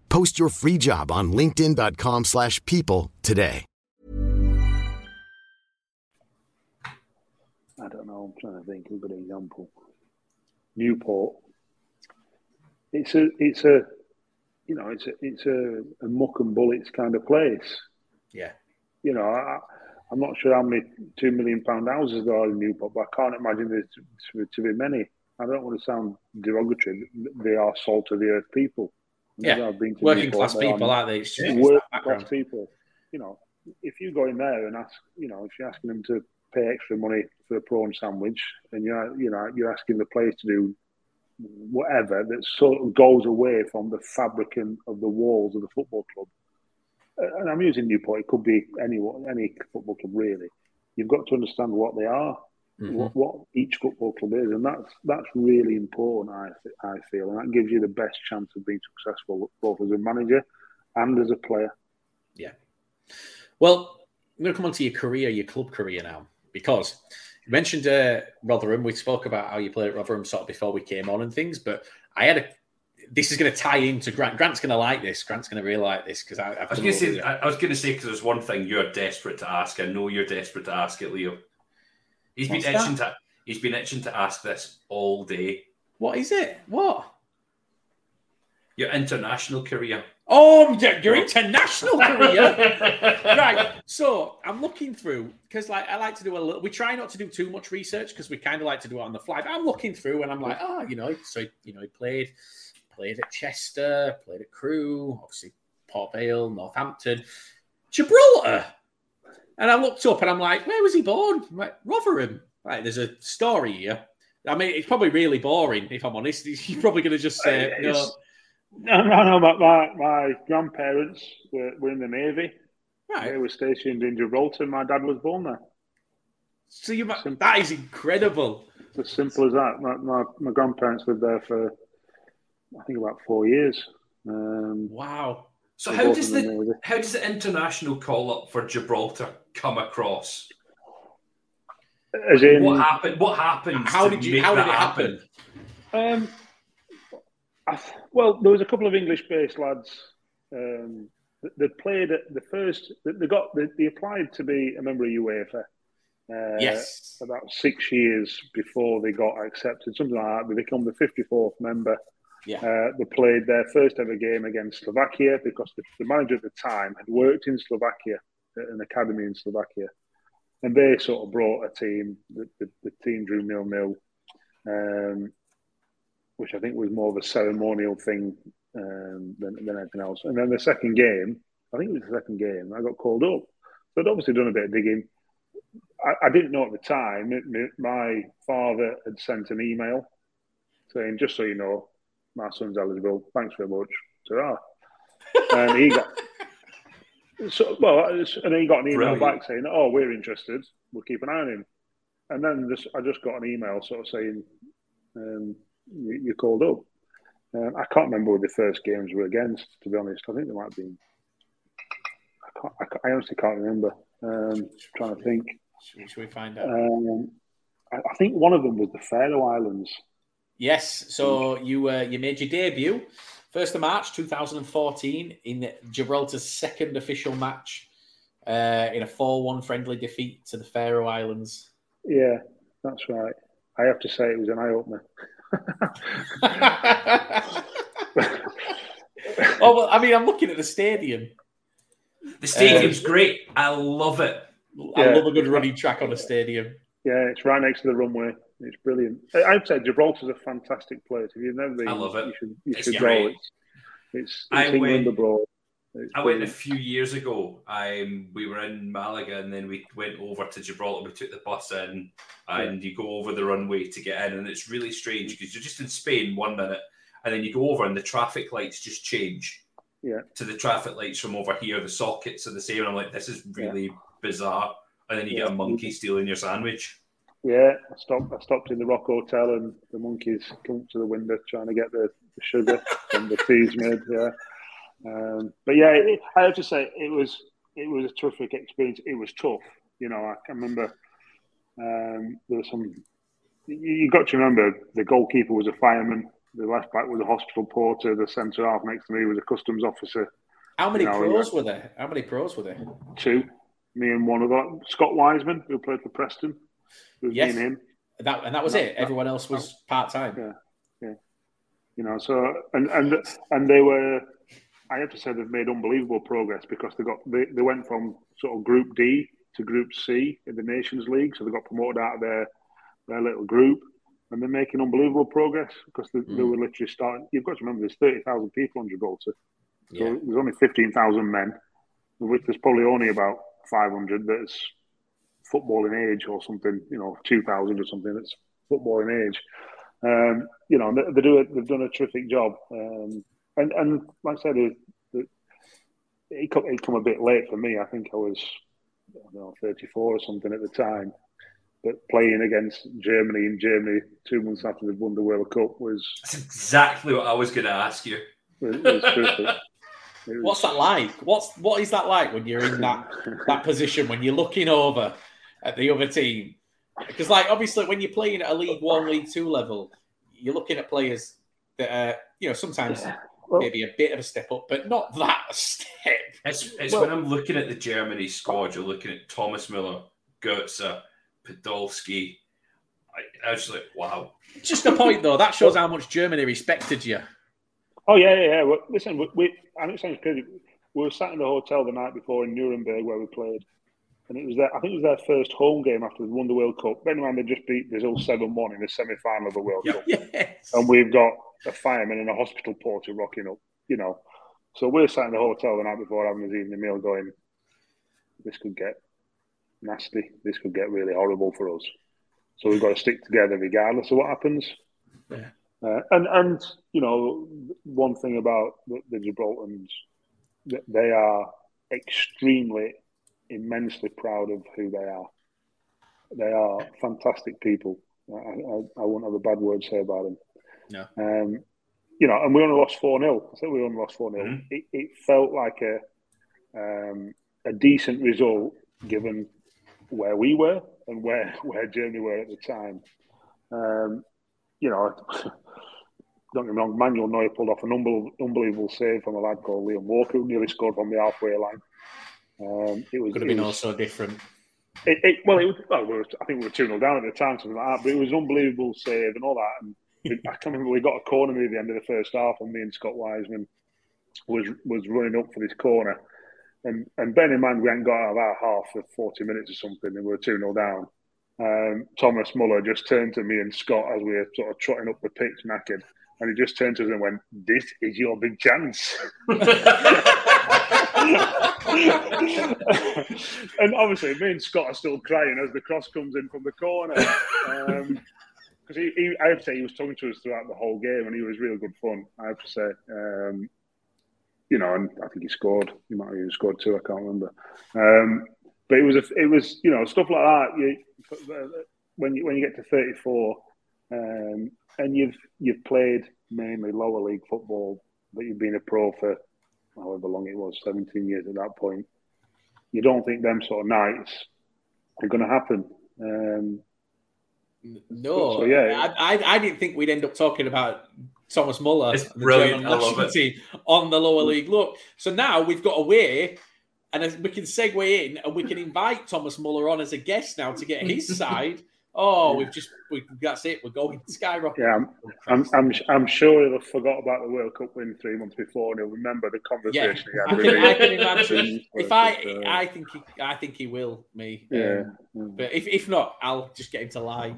Post your free job on linkedin.com slash people today. I don't know. I'm trying to think of a good example. Newport. It's a, it's a, you know, it's a, it's a, a muck and bullets kind of place. Yeah. You know, I, I'm not sure how many two million pound houses there are in Newport, but I can't imagine there's to, to be many. I don't want to sound derogatory. They are salt of the earth people. Yeah, working class people, aren't they? It's working class people. You know, if you go in there and ask, you know, if you're asking them to pay extra money for a prawn sandwich, and you're you know you're asking the players to do whatever that sort of goes away from the fabric of the walls of the football club. Uh, and I'm using Newport. It could be any any football club really. You've got to understand what they are, mm-hmm. what, what each football club is, and that's that's really important. I I feel, and that gives you the best chance of being successful both as a manager and as a player. Yeah. Well, I'm going to come on to your career, your club career now because you mentioned uh, Rotherham. We spoke about how you played at Rotherham sort of before we came on and things, but I had a. This is going to tie into Grant. Grant's going to like this. Grant's going to really like this because I, I, was going to say. I, was going to say because there's one thing you're desperate to ask. I know you're desperate to ask it, Leo. He's What's been itching to. He's been itching to ask this all day. What is it? What? Your international career. Oh, your international career. right. So I'm looking through because, like, I like to do a little. We try not to do too much research because we kind of like to do it on the fly. But I'm looking through and I'm like, oh, you know, so you know, he played, played at Chester, played at Crewe, obviously Port Vale, Northampton, Gibraltar. And I looked up and I'm like, where was he born? I'm like, Rotherham. Right, there's a story here. I mean, it's probably really boring if I'm honest. He's probably going to just say, no. No, no, no. My, my, my grandparents were, were in the Navy. Right. They were stationed in Gibraltar. My dad was born there. So you, that is incredible. It's as simple as that. My, my, my grandparents lived there for, I think, about four years. Um, wow. So how does the, the how does the international call up for Gibraltar come across? As in, what happened? What happened? How did you? How did it happen? happen? Um, well, there was a couple of English-based lads um, that, played at the first. They got they, they, applied to be a member of UEFA. Uh, yes. About six years before they got accepted, something like that. They become the 54th member. Yeah. Uh, they played their first ever game against Slovakia because the, the, manager at the time had worked in Slovakia at an academy in Slovakia, and they sort of brought a team. The, the, the team drew nil nil, um, which I think was more of a ceremonial thing um, than, than anything else. And then the second game, I think it was the second game, I got called up. So I'd obviously done a bit of digging. I, I didn't know at the time. my father had sent an email saying, "Just so you know, my son's eligible. Thanks very much." Ta-ra. and he got so well, and then he got an email Brilliant. back saying, "Oh, we're interested. We'll keep an eye on him." And then this, I just got an email sort of saying, um, you, "You called up." Um, I can't remember what the first games were against. To be honest, I think there might have been. I, can't, I, I honestly can't remember. Um, trying to think. Should, should we find out? Um, I, I, think one of them was the Faroe Islands. Yes. So you uh, you made your debut first of March 2014 in Gibraltar's second official match uh, in a 4-1 friendly defeat to the Faroe Islands. Yeah, that's right. I have to say it was an eye opener. oh well, I mean, I'm looking at the stadium. The stadium's um, great. I love it. I love a good running track on a stadium. Yeah, it's right next to the runway. It's brilliant. I'd say Gibraltar's a fantastic place. If you've never been, I love it. You should, you should go. It's, it's, it's I England abroad. It's I went a few years ago. Um, we were in Malaga and then we went over to Gibraltar. We took the bus in and yeah. you go over the runway to get in. And it's really strange because you're just in Spain one minute and then you go over and the traffic lights just change yeah. to the traffic lights from over here. The sockets are the same. And I'm like, this is really yeah. bizarre. And then you yeah. get a monkey stealing your sandwich. Yeah, I stopped. I stopped in the Rock Hotel, and the monkeys come to the window trying to get the, the sugar and the teas made. Yeah, um, but yeah, it, I have to say it was it was a terrific experience. It was tough. You know, I can remember um, there was some. You, you got to remember the goalkeeper was a fireman. The left back was a hospital porter. The centre half next to me was a customs officer. How many you know, pros were there? How many pros were there? Two. Me and one of them. Scott Wiseman, who played for Preston. Yes. him. That and that was that, it. That, Everyone else was part time. Yeah, yeah. You know, so and and and they were. I have to say they've made unbelievable progress because they got they, they went from sort of Group D to Group C in the Nations League, so they got promoted out of their their little group, and they're making unbelievable progress because they, mm. they were literally starting. You've got to remember, there's thirty thousand people on Gibraltar, so yeah. there's only fifteen thousand men, of which there's probably only about five hundred that's footballing age or something, you know, 2000 or something that's footballing age. Um, you know, they, they, do it, they've done a terrific job. Um, and, and like I said, it, it, it, come, it come a bit late for me. I think I was, I don't know, 34 or something at the time. But playing against Germany in Germany two months after they'd won the World Cup was. That's exactly what I was going to ask you. It, it was terrific. What's that like? What's what is that like when you're in that that position when you're looking over at the other team. Because, like, obviously, when you're playing at a League One, League Two level, you're looking at players that are, you know, sometimes well, maybe a bit of a step up, but not that step. It's, it's well, when I'm looking at the Germany squad, you're looking at Thomas Müller, Götze, Podolski. I, I was like, wow. Just a point, though. That shows how much Germany respected you. Oh, yeah, yeah, yeah. Well, listen, we, we, I know it sounds crazy. We were sat in the hotel the night before in Nuremberg where we played and it was their, I think it was their first home game after they won the World Cup. Bear in mind, they just beat Brazil 7 1 in the semi final of the World Cup. Yes. And we've got a fireman and a hospital porter rocking up, you know. So we're sat in the hotel the night before having this evening meal going, this could get nasty. This could get really horrible for us. So we've got to stick together regardless of what happens. Yeah. Uh, and, and, you know, one thing about the, the Gibraltans, they are extremely immensely proud of who they are. They are fantastic people. I, I, I won't have a bad word to say about them. No. Um, you know, and we only lost 4 0. I said we only lost 4 0. Mm-hmm. It, it, felt like a, um, a decent result given where we were and where, where Germany were at the time. Um, you know, don't get me wrong, Manuel Neuer pulled off an unbelievable, unbelievable save from a lad called Liam Walker, who nearly scored from the halfway line. Um, it was could have been was, also different. It, it, well, it was, well, we were, I think we were 2 0 down at the time, something like that, but it was an unbelievable save and all that. And I can remember we got a corner near the end of the first half, and me and Scott Wiseman was was running up for this corner. and and bearing in mind we hadn't got out of our half for forty minutes or something, and we were two 0 down. Um, Thomas Muller just turned to me and Scott as we were sort of trotting up the pitch, knackered, and he just turned to us and went, "This is your big chance." and obviously, me and Scott are still crying as the cross comes in from the corner. Um, because he, he, I have to say, he was talking to us throughout the whole game, and he was really good fun. I have to say, um, you know, and I think he scored. He might have even scored two. I can't remember. Um, but it was a, it was you know stuff like that. You, when you when you get to thirty four, um, and you've you've played mainly lower league football, but you've been a pro for however long it was, seventeen years at that point. You don't think them sort of nights are going to happen. Um, no, so, yeah, I, I, I didn't think we'd end up talking about Thomas Muller, it's brilliant. I love it. Team on the lower league look. So now we've got a way, and we can segue in, and we can invite Thomas Muller on as a guest now to get his side. Oh, we've just we, that's it. We're going skyrocket. Yeah, I'm, I'm, I'm, I'm, sure he'll have forgot about the World Cup win three months before, and he'll remember the conversation yeah, he had. I can, I can imagine. if I, I think he, I think he will. Me, yeah. Um, but if, if not, I'll just get him to lie.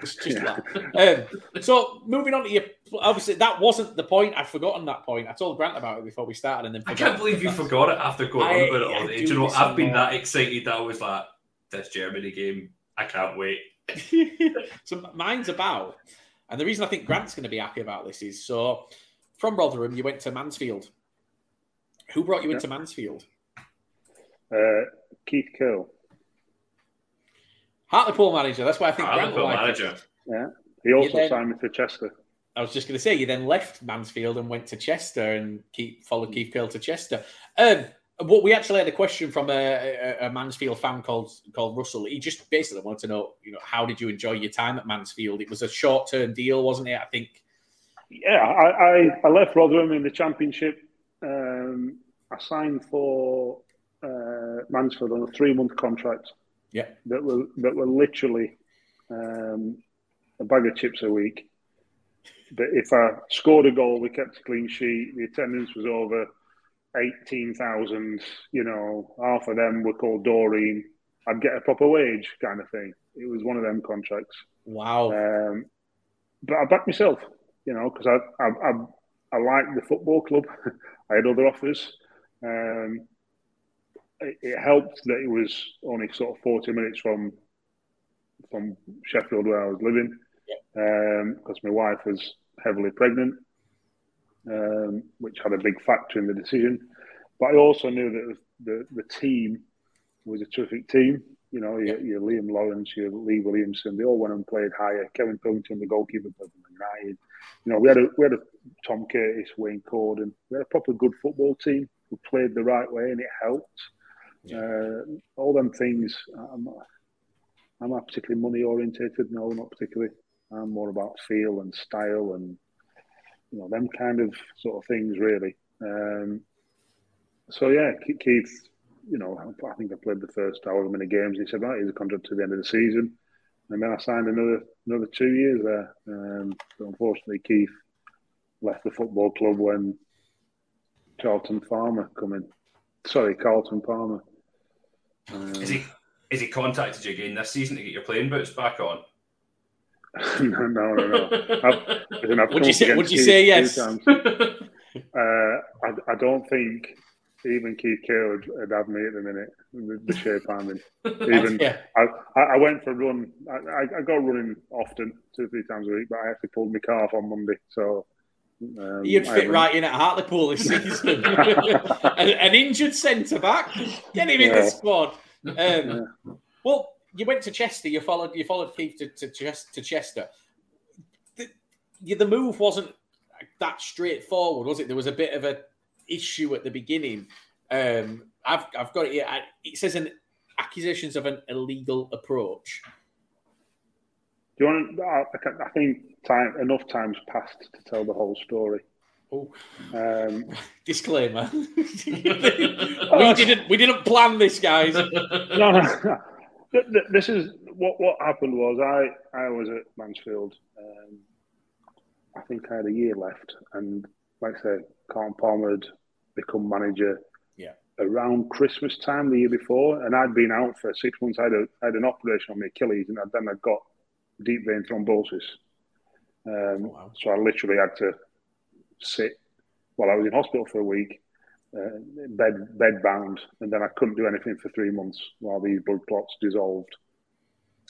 just, just um, so moving on to your obviously that wasn't the point. I'd forgotten that point. I told Grant about it before we started, and then I can't believe you forgot it after going I, on about it all day. Do you know, I've been that excited that I was like, this Germany game, I can't wait. so mine's about, and the reason I think Grant's going to be happy about this is so from Rotherham you went to Mansfield. Who brought you into Mansfield? Uh, Keith Curle. Hartlepool manager. That's why I think Hartlepool Grant manager. Yeah. He also then, signed me for Chester. I was just going to say, you then left Mansfield and went to Chester and keep followed Keith Curle to Chester. Um, what we actually had a question from a, a, a, Mansfield fan called called Russell. He just basically wanted to know, you know, how did you enjoy your time at Mansfield? It was a short term deal, wasn't it? I think. Yeah, I, I, I left Rotherham in the Championship. Um, I signed for uh, Mansfield on a three month contract. Yeah, that were that were literally um, a bag of chips a week. But if I scored a goal, we kept a clean sheet. The attendance was over eighteen thousand. You know, half of them were called Doreen. I'd get a proper wage, kind of thing. It was one of them contracts. Wow. Um, but I backed myself, you know, because I I, I I liked the football club. I had other offers. Um, it, helped that it was only sort of 40 minutes from from Sheffield where I was living because um, my wife was heavily pregnant, um, which had a big factor in the decision. But I also knew that the, the team was a terrific team. You know, your, your Liam Lawrence, your Lee Williamson, they all went and played higher. Kevin Pilkington, the goalkeeper for United. You know, we had a we had a Tom Curtis, Wayne Corden. We had a proper good football team who played the right way, and it helped. Uh, all them things, I'm not, I'm not particularly money orientated. No, not particularly. I'm more about feel and style and you know them kind of sort of things really. Um, so yeah, Keith, you know, I think I played the first however many games. He said, "Right, he's a contract to the end of the season," and then I signed another another two years there. Um, but unfortunately, Keith left the football club when Charlton Farmer come in. Sorry, Carlton Palmer. Um, is he is he contacted you again this season to get your playing boots back on? no, no, no. I've, would you say? Would you say yes? uh, I, I don't think even Keith Curle would, would have me at the minute. The, the shape I'm in. Even yeah. I, I went for a run. I, I go running often, two or three times a week, but I actually pulled my calf on Monday, so um, You'd fit right in at Hartlepool this season. an, an, injured centre back, get him in the squad. Um, yeah. Well, you went to Chester. You followed. You followed Keith to, to, to Chester. The, the move wasn't that straightforward, was it? There was a bit of a issue at the beginning. Um, I've I've got it here. It says an accusations of an illegal approach. Do you want? To, I, I think time enough times passed to tell the whole story. Oh, um, disclaimer: we didn't we didn't plan this, guys. no, no, This is what what happened was I I was at Mansfield. Um, I think I had a year left, and like I said, Carl Palmer had become manager. Yeah. around Christmas time the year before, and I'd been out for six months. I had, a, I had an operation on my Achilles, and then I got deep vein thrombosis. Um, oh, wow. So I literally had to sit while I was in hospital for a week, uh, bed bed bound, and then I couldn't do anything for three months while these blood clots dissolved.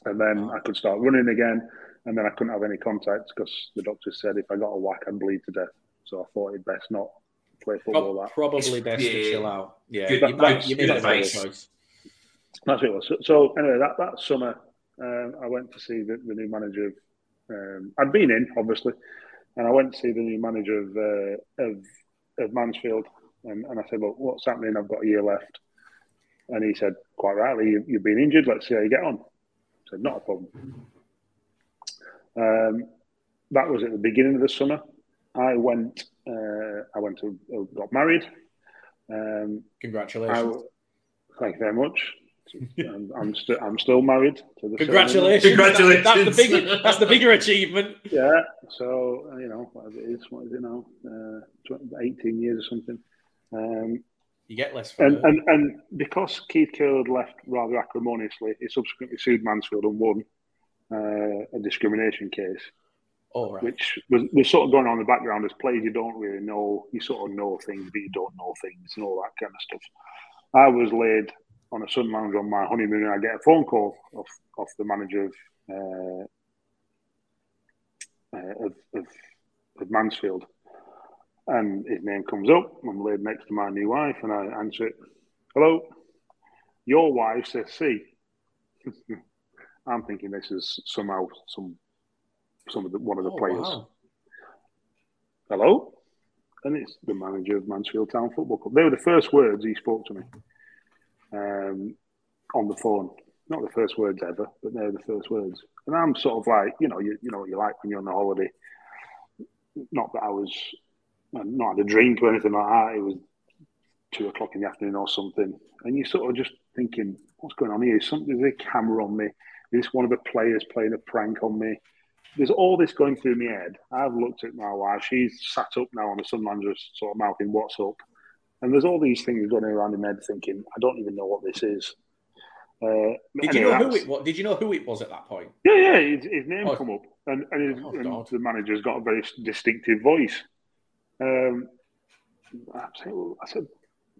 And then. I could start running again, and then I couldn't have any contacts because the doctor said if I got a whack, I'd bleed to death. So I thought it'd best not play football. That probably best yeah, to chill out. Yeah, good, you, might, you made advice. choice. That's what it was. So, so anyway, that, that summer, um, I went to see the, the new manager of. Um, I'd been in obviously, and I went to see the new manager of uh, of, of Mansfield, and, and I said, "Look, what's happening? I've got a year left." And he said, quite rightly, you, have been injured. Let's see how you get on. I said, not a problem. Um, that was at the beginning of the summer. I went. Uh, I went to uh, got married. Um, Congratulations! I, thank you very much. I'm, I'm, st- I'm still married to the Congratulations! Ceremony. Congratulations! That's the bigger. That's the bigger achievement. Yeah. So you know, what it is, what is it now? Uh, 18 years or something. Um, you get less. And, and, and because Keith Curle left rather acrimoniously, he subsequently sued Mansfield and won uh, a discrimination case. Oh, right. Which was, was sort of going on in the background as players you don't really know. You sort of know things, but you don't know things and all that kind of stuff. I was laid on a sun lounge on my honeymoon, and I get a phone call off, off the manager of, uh, uh, of, of, of Mansfield and his name comes up. I'm laid next to my new wife, and I answer it. Hello, your wife says C. I'm thinking this is somehow some some of the one of the oh, players. Wow. Hello, and it's the manager of Mansfield Town Football Club. They were the first words he spoke to me um, on the phone. Not the first words ever, but they're the first words. And I'm sort of like, you know, you, you know what you like when you're on a holiday. Not that I was not had a drink or anything like that. It was two o'clock in the afternoon or something, and you're sort of just thinking, "What's going on here? Is something? There's a camera on me? Is this one of the players playing a prank on me?" There's all this going through my head. I've looked at my wife. She's sat up now on the sunland, just sort of mouthing, "What's up?" And there's all these things going around in my head, thinking, "I don't even know what this is." Uh, did anyway, you know who it was? Did you know who it was at that point? Yeah, yeah. His, his name oh. come up, and, and, his, oh, and the manager's got a very distinctive voice. Um, I said,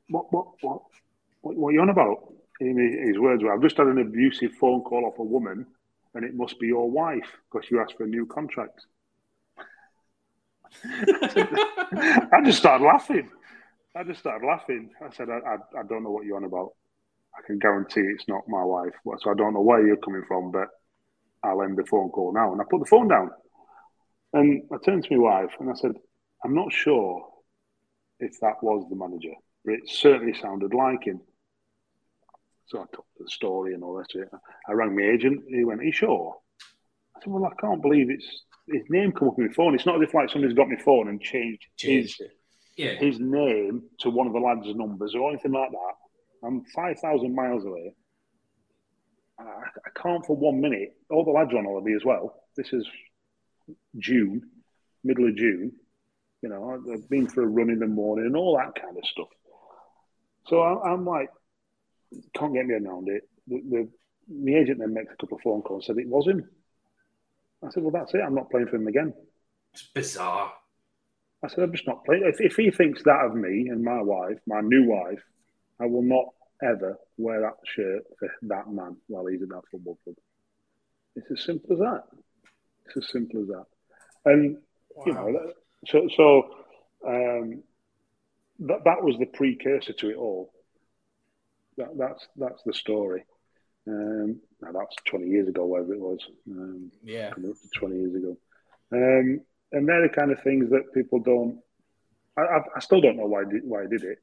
what, what, what, what, what are you on about? In his words were, I've just had an abusive phone call off a woman, and it must be your wife because you asked for a new contract. I just started laughing. I just started laughing. I said, I, I, I, don't know what you're on about. I can guarantee it's not my wife. So I don't know where you're coming from, but I'll end the phone call now. And I put the phone down. And I turned to my wife and I said, I'm not sure if that was the manager, but it certainly sounded like him. So I told the story and all that. I rang my agent. He went, Are you sure? I said, Well, I can't believe it's his name come up on my phone. It's not as if like somebody's got my phone and changed, changed his, yeah. his name to one of the lads' numbers or anything like that. I'm 5,000 miles away. I, I can't for one minute. All the lads are on holiday as well. This is June, middle of June. You know, I've been for a run in the morning and all that kind of stuff. So I, am like, can't get me around it. The, the, the agent then makes a couple of phone calls and said it was him. I said, well, that's it. I'm not playing for him again. It's bizarre. I said, I'm just not playing. If, if he thinks that of me and my wife, my new wife, I will not ever wear that shirt for that man while he's in that football club. It's as simple as that. It's as simple as that. And, wow. you know, so, so um, that that was the precursor to it all. That, that's that's the story. Um, now that's twenty years ago, whatever it was. Um, yeah, twenty years ago. Um, and they're the kind of things that people don't. I, I still don't know why did, why I did it,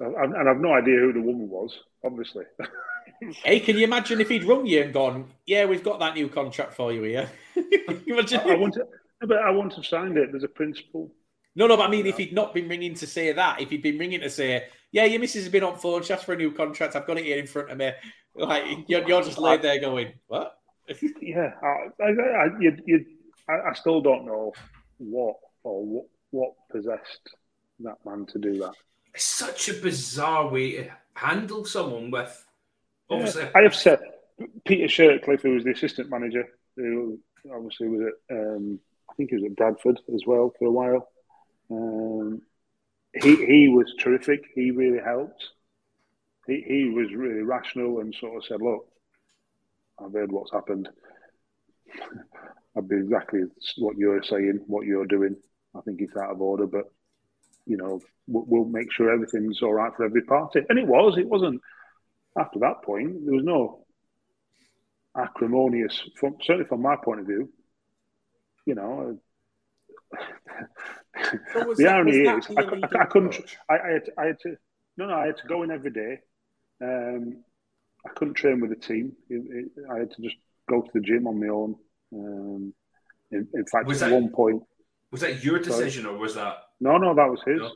I, and I've no idea who the woman was. Obviously. hey, can you imagine if he'd rung you and gone, "Yeah, we've got that new contract for you here." imagine. I, I, want to, but I wouldn't have signed it. There's a principle. No, no, but I mean, if he'd not been ringing to say that, if he'd been ringing to say, "Yeah, your missus has been on phone, she asked for a new contract. I've got it here in front of me," like you're, you're just laid there going, "What?" yeah, I, I, you, you, I, I still don't know what or what, what possessed that man to do that. It's such a bizarre way to handle someone with. Obviously, I have said Peter Shirtliff, who was the assistant manager, who obviously was at, um, I think he was at Bradford as well for a while. Um, he he was terrific. He really helped. He he was really rational and sort of said, "Look, I've heard what's happened. I'd be exactly what you're saying, what you're doing. I think it's out of order, but you know, we'll, we'll make sure everything's all right for every party." And it was. It wasn't. After that point, there was no acrimonious, from, certainly from my point of view. You know, So the that- irony is, I, I, I couldn't. I, I, had to, I had to. No, no, I had to go in every day. Um, I couldn't train with the team. It, it, I had to just go to the gym on my own. Um, in, in fact, Was at that- one point, was that your Sorry. decision or was that? no, no, that was his. No.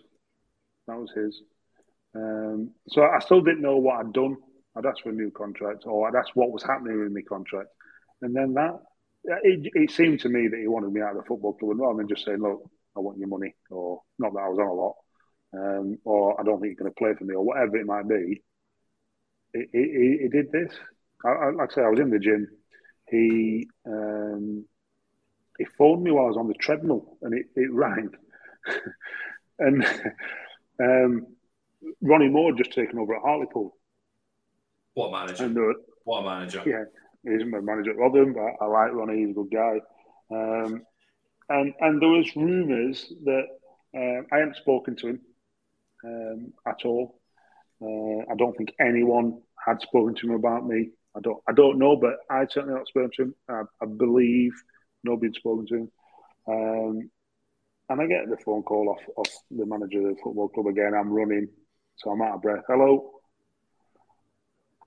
That was his. Um, so I still didn't know what I'd done. I'd asked for a new contract, or I'd asked what was happening with my contract, and then that it, it seemed to me that he wanted me out of the football club, and rather than just saying, "Look, I want your money," or not that I was on a lot, um, or I don't think you're going to play for me, or whatever it might be. He, he, he did this. I, I, like I say, I was in the gym. He um, he phoned me while I was on the treadmill, and it, it rang. and um, Ronnie Moore had just taken over at Hartlepool, What manager? and uh, What manager. yeah, he's my manager at Rotherham. But I like Ronnie; he's a good guy. Um, and and there was rumours that uh, I hadn't spoken to him um, at all. Uh, I don't think anyone had spoken to him about me. I don't I don't know, but I certainly not spoken to him. I, I believe nobody had spoken to him. Um, and I get the phone call off off the manager of the football club again. I'm running, so I'm out of breath. Hello,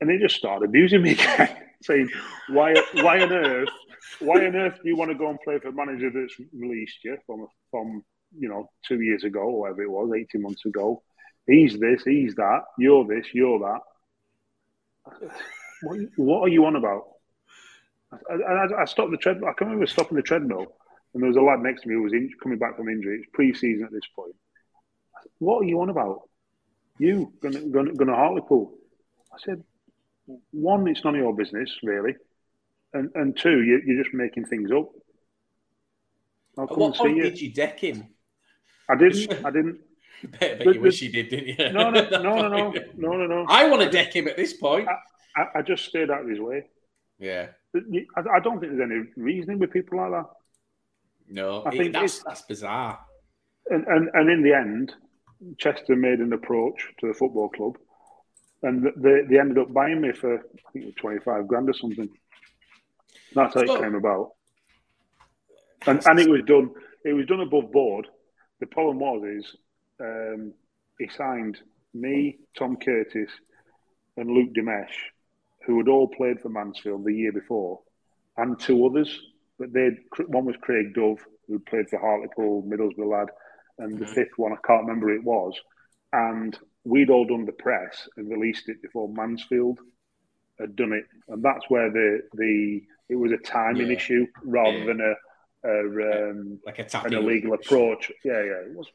and he just started abusing me again, saying, "Why, why on earth, why on earth do you want to go and play for a manager that's released you from from you know two years ago or whatever it was, eighteen months ago? He's this, he's that. You're this, you're that. What, what are you on about?" I, I, I stopped the treadmill. I can remember stopping the treadmill, and there was a lad next to me who was in, coming back from injury. It's pre-season at this point. What are you on about? You gonna, gonna Hartlepool? I said, one, it's none of your business, really, and and two, you, you're just making things up. I'll At come what and see point you. did you deck him? I didn't. I didn't. Bet, bet But- you wish you did, didn't you? No, no, no, no, no, no, no, no. I want to deck him at this point. I, I just stayed out of his way. Yeah. I, I don't think there's any reasoning with people like that. No, I it- think that's that's bizarre. And, and and in the end, Chester made an approach to the football club, and they they ended up buying me for I think it was twenty five grand or something. That's how it came about. And and it was done. It was done above board. The problem was is um, he signed me, Tom Curtis, and Luke Dimech, who had all played for Mansfield the year before, and two others. But they one was Craig Dove, who played for Hartlepool, Middlesbrough lad, and the fifth one I can't remember who it was. And we'd all done the press and released it before Mansfield had done it, and that's where the the it was a timing Yeah. issue rather Yeah. than a, a um, Like a an illegal approach. Yeah, yeah. It was.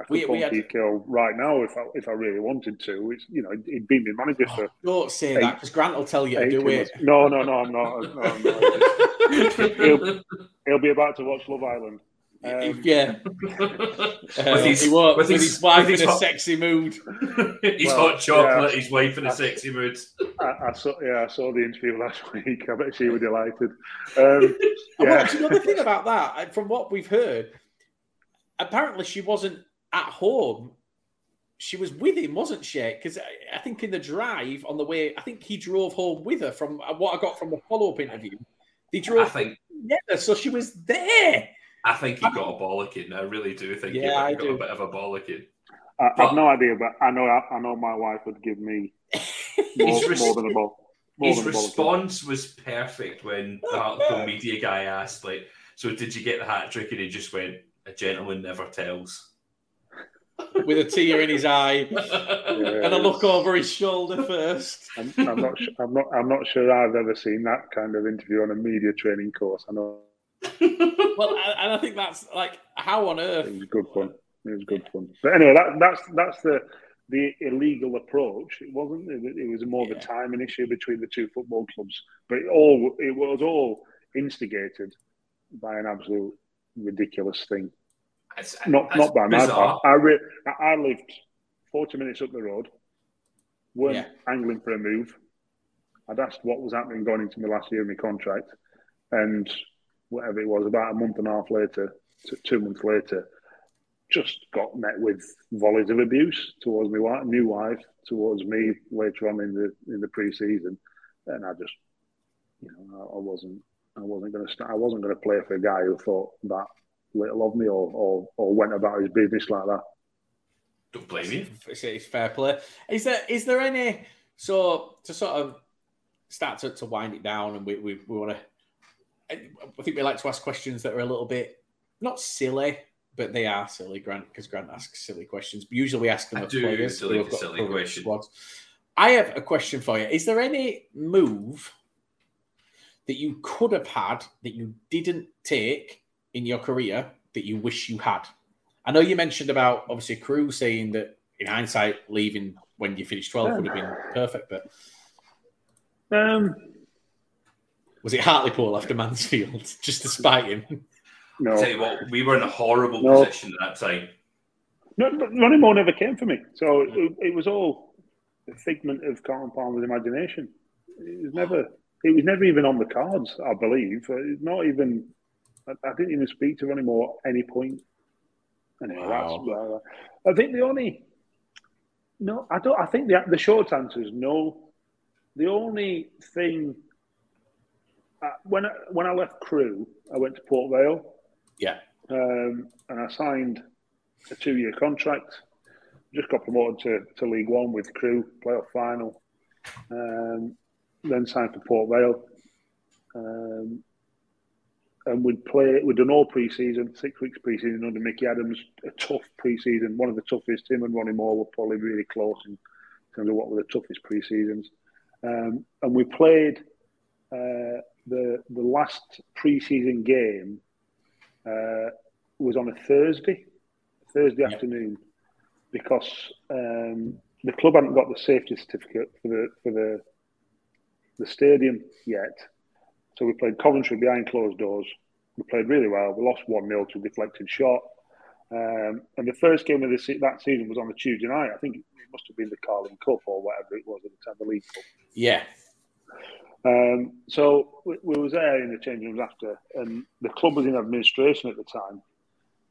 I could We- we had- Kill right now if I if I really wanted to. It's you know he'd been my manager for. Don't say that because Grant will tell you to do 18 it. No, no, no, I'm not. No, I'm not. he'll, he'll be about to watch Love Island. Um, yeah. with Uh, his, he won't, with with his, his wife with his in a hot, sexy mood. he's Well, hot chocolate, yeah. his wife in a sexy mood. I, I saw, yeah, I saw the interview last week. I bet she was delighted. Um, And yeah, what, do you know the thing about that? From what we've heard, apparently she wasn't at home. She was with him, wasn't she? Because I, I think in the drive on the way, I think he drove home with her. From what I got from the follow-up interview, they I drove think together, so she was there. I think he got a uh-huh. bollocking. I really do think he Yeah, might I have got do. a bit of a bollocking. I, I've no idea, but I know I, know my wife would give me more, His res- more than a ball. More His than a ball. response was perfect when the Hartlepool media guy asked, like, so did you get the hat trick? And he just went, a gentleman never tells. with a tear in his eye Yeah, and a look over his shoulder first. I'm, I'm not. su- I'm not. I'm not sure I've ever seen that kind of interview on a media training course. I know Well, I- and I think that's like, how on earth it was good fun. It was good fun. But anyway, that, that's that's the the illegal approach. It wasn't. It, it was more of a timing issue between the two football clubs. But it all it was all instigated by an absolute ridiculous thing. It's, not it's not by my part. I, re- I I lived forty minutes up the road. weren't Yeah. angling for a move. I'd asked what was happening going into my last year of my contract, and whatever it was, about a month and a half later, t- two months later, just got met with volleys of abuse towards my wife, new wife, towards me later on in the in the pre-season, and I just, you know, I, I wasn't, I wasn't going to, st- I wasn't going to play for a guy who thought that little of me or, or or went about his business like that. Don't blame you. It's, it's fair play. Is there is there any so to sort of start to, to wind it down and we we, we want to I I think we like to ask questions that are a little bit not silly, but they are silly, Grant, because Grant asks silly questions. But usually we ask them I of do players silly- who have got silly questions. I have a question for you. Is there any move that you could have had that you didn't take in your career that you wish you had? I know you mentioned about obviously Crewe saying that in hindsight, leaving when you finished 12 would have been perfect, but Um, was it Hartlepool after Mansfield just to spite him? no, Tell you what, we were in a horrible No. position at that time. No, no, Ronnie Moore never came for me. So it, it was all a figment of Carlton Palmer's imagination. It was never. It was never even on the cards. I believe. Uh, not even. I, I didn't even speak to Ronnie Moore at any point. Anyway, Wow. that's. I think the only. No, I don't. I think the the short answer is no. The only thing. When I, when I left Crewe, I went to Port Vale Yeah. um, and I signed a two-year contract. Just got promoted to, to League One with Crewe, playoff final. Um, then signed for Port Vale, um, and we'd play. We'd done all pre-season, six weeks pre-season under Mickey Adams. A tough pre-season, one of the toughest. Him and Ronnie Moore were probably really close in terms of what were the toughest pre-seasons. Um, and we played uh, the the last pre-season game uh, was on a Thursday, Thursday afternoon, because um, the club hadn't got the safety certificate for the for the the stadium yet. So we played Coventry behind closed doors. We played really well. We lost one 0 to a deflected shot. Um, and the first game of the se- that season was on a Tuesday night. I think it must have been the Carling Cup or whatever it was at the time, the League Cup. Yeah. Um, so we, we was there in the changing rooms after, and the club was in administration at the time.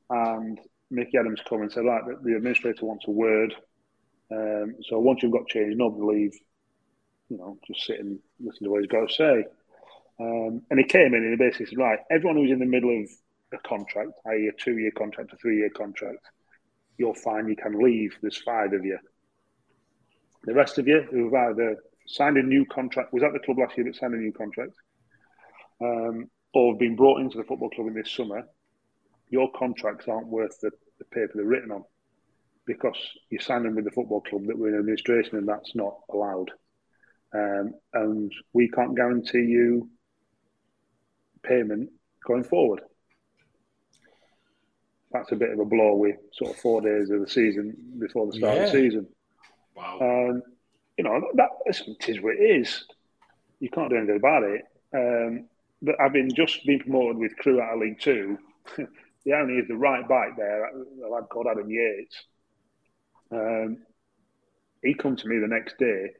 And Mickey Adams come and said, "Right, the, the administrator wants a word. Um, so once you've got changed, nobody leave. You know, just sit and listen to what he's got to say." Um, and he came in and he basically said, "Right, everyone who's in the middle of a contract, i.e., a two-year contract, a three-year contract, you're fine. You can leave. There's five of you. The rest of you who've either signed a new contract, was at the club last year that signed a new contract, um, or have been brought into the football club in this summer, your contracts aren't worth the, the paper they're written on because you signed them with the football club that were in administration and that's not allowed. Um, and we can't guarantee you payment going forward. That's a bit of a blow with sort of four days of the season before the start of the season. Wow. Um, you know, that listen, it is what it is. You can't do anything about it. Um, but having just been promoted with Crewe out of League Two, the only is the right back there, a lad called Adam Yates. Um, he come to me the next day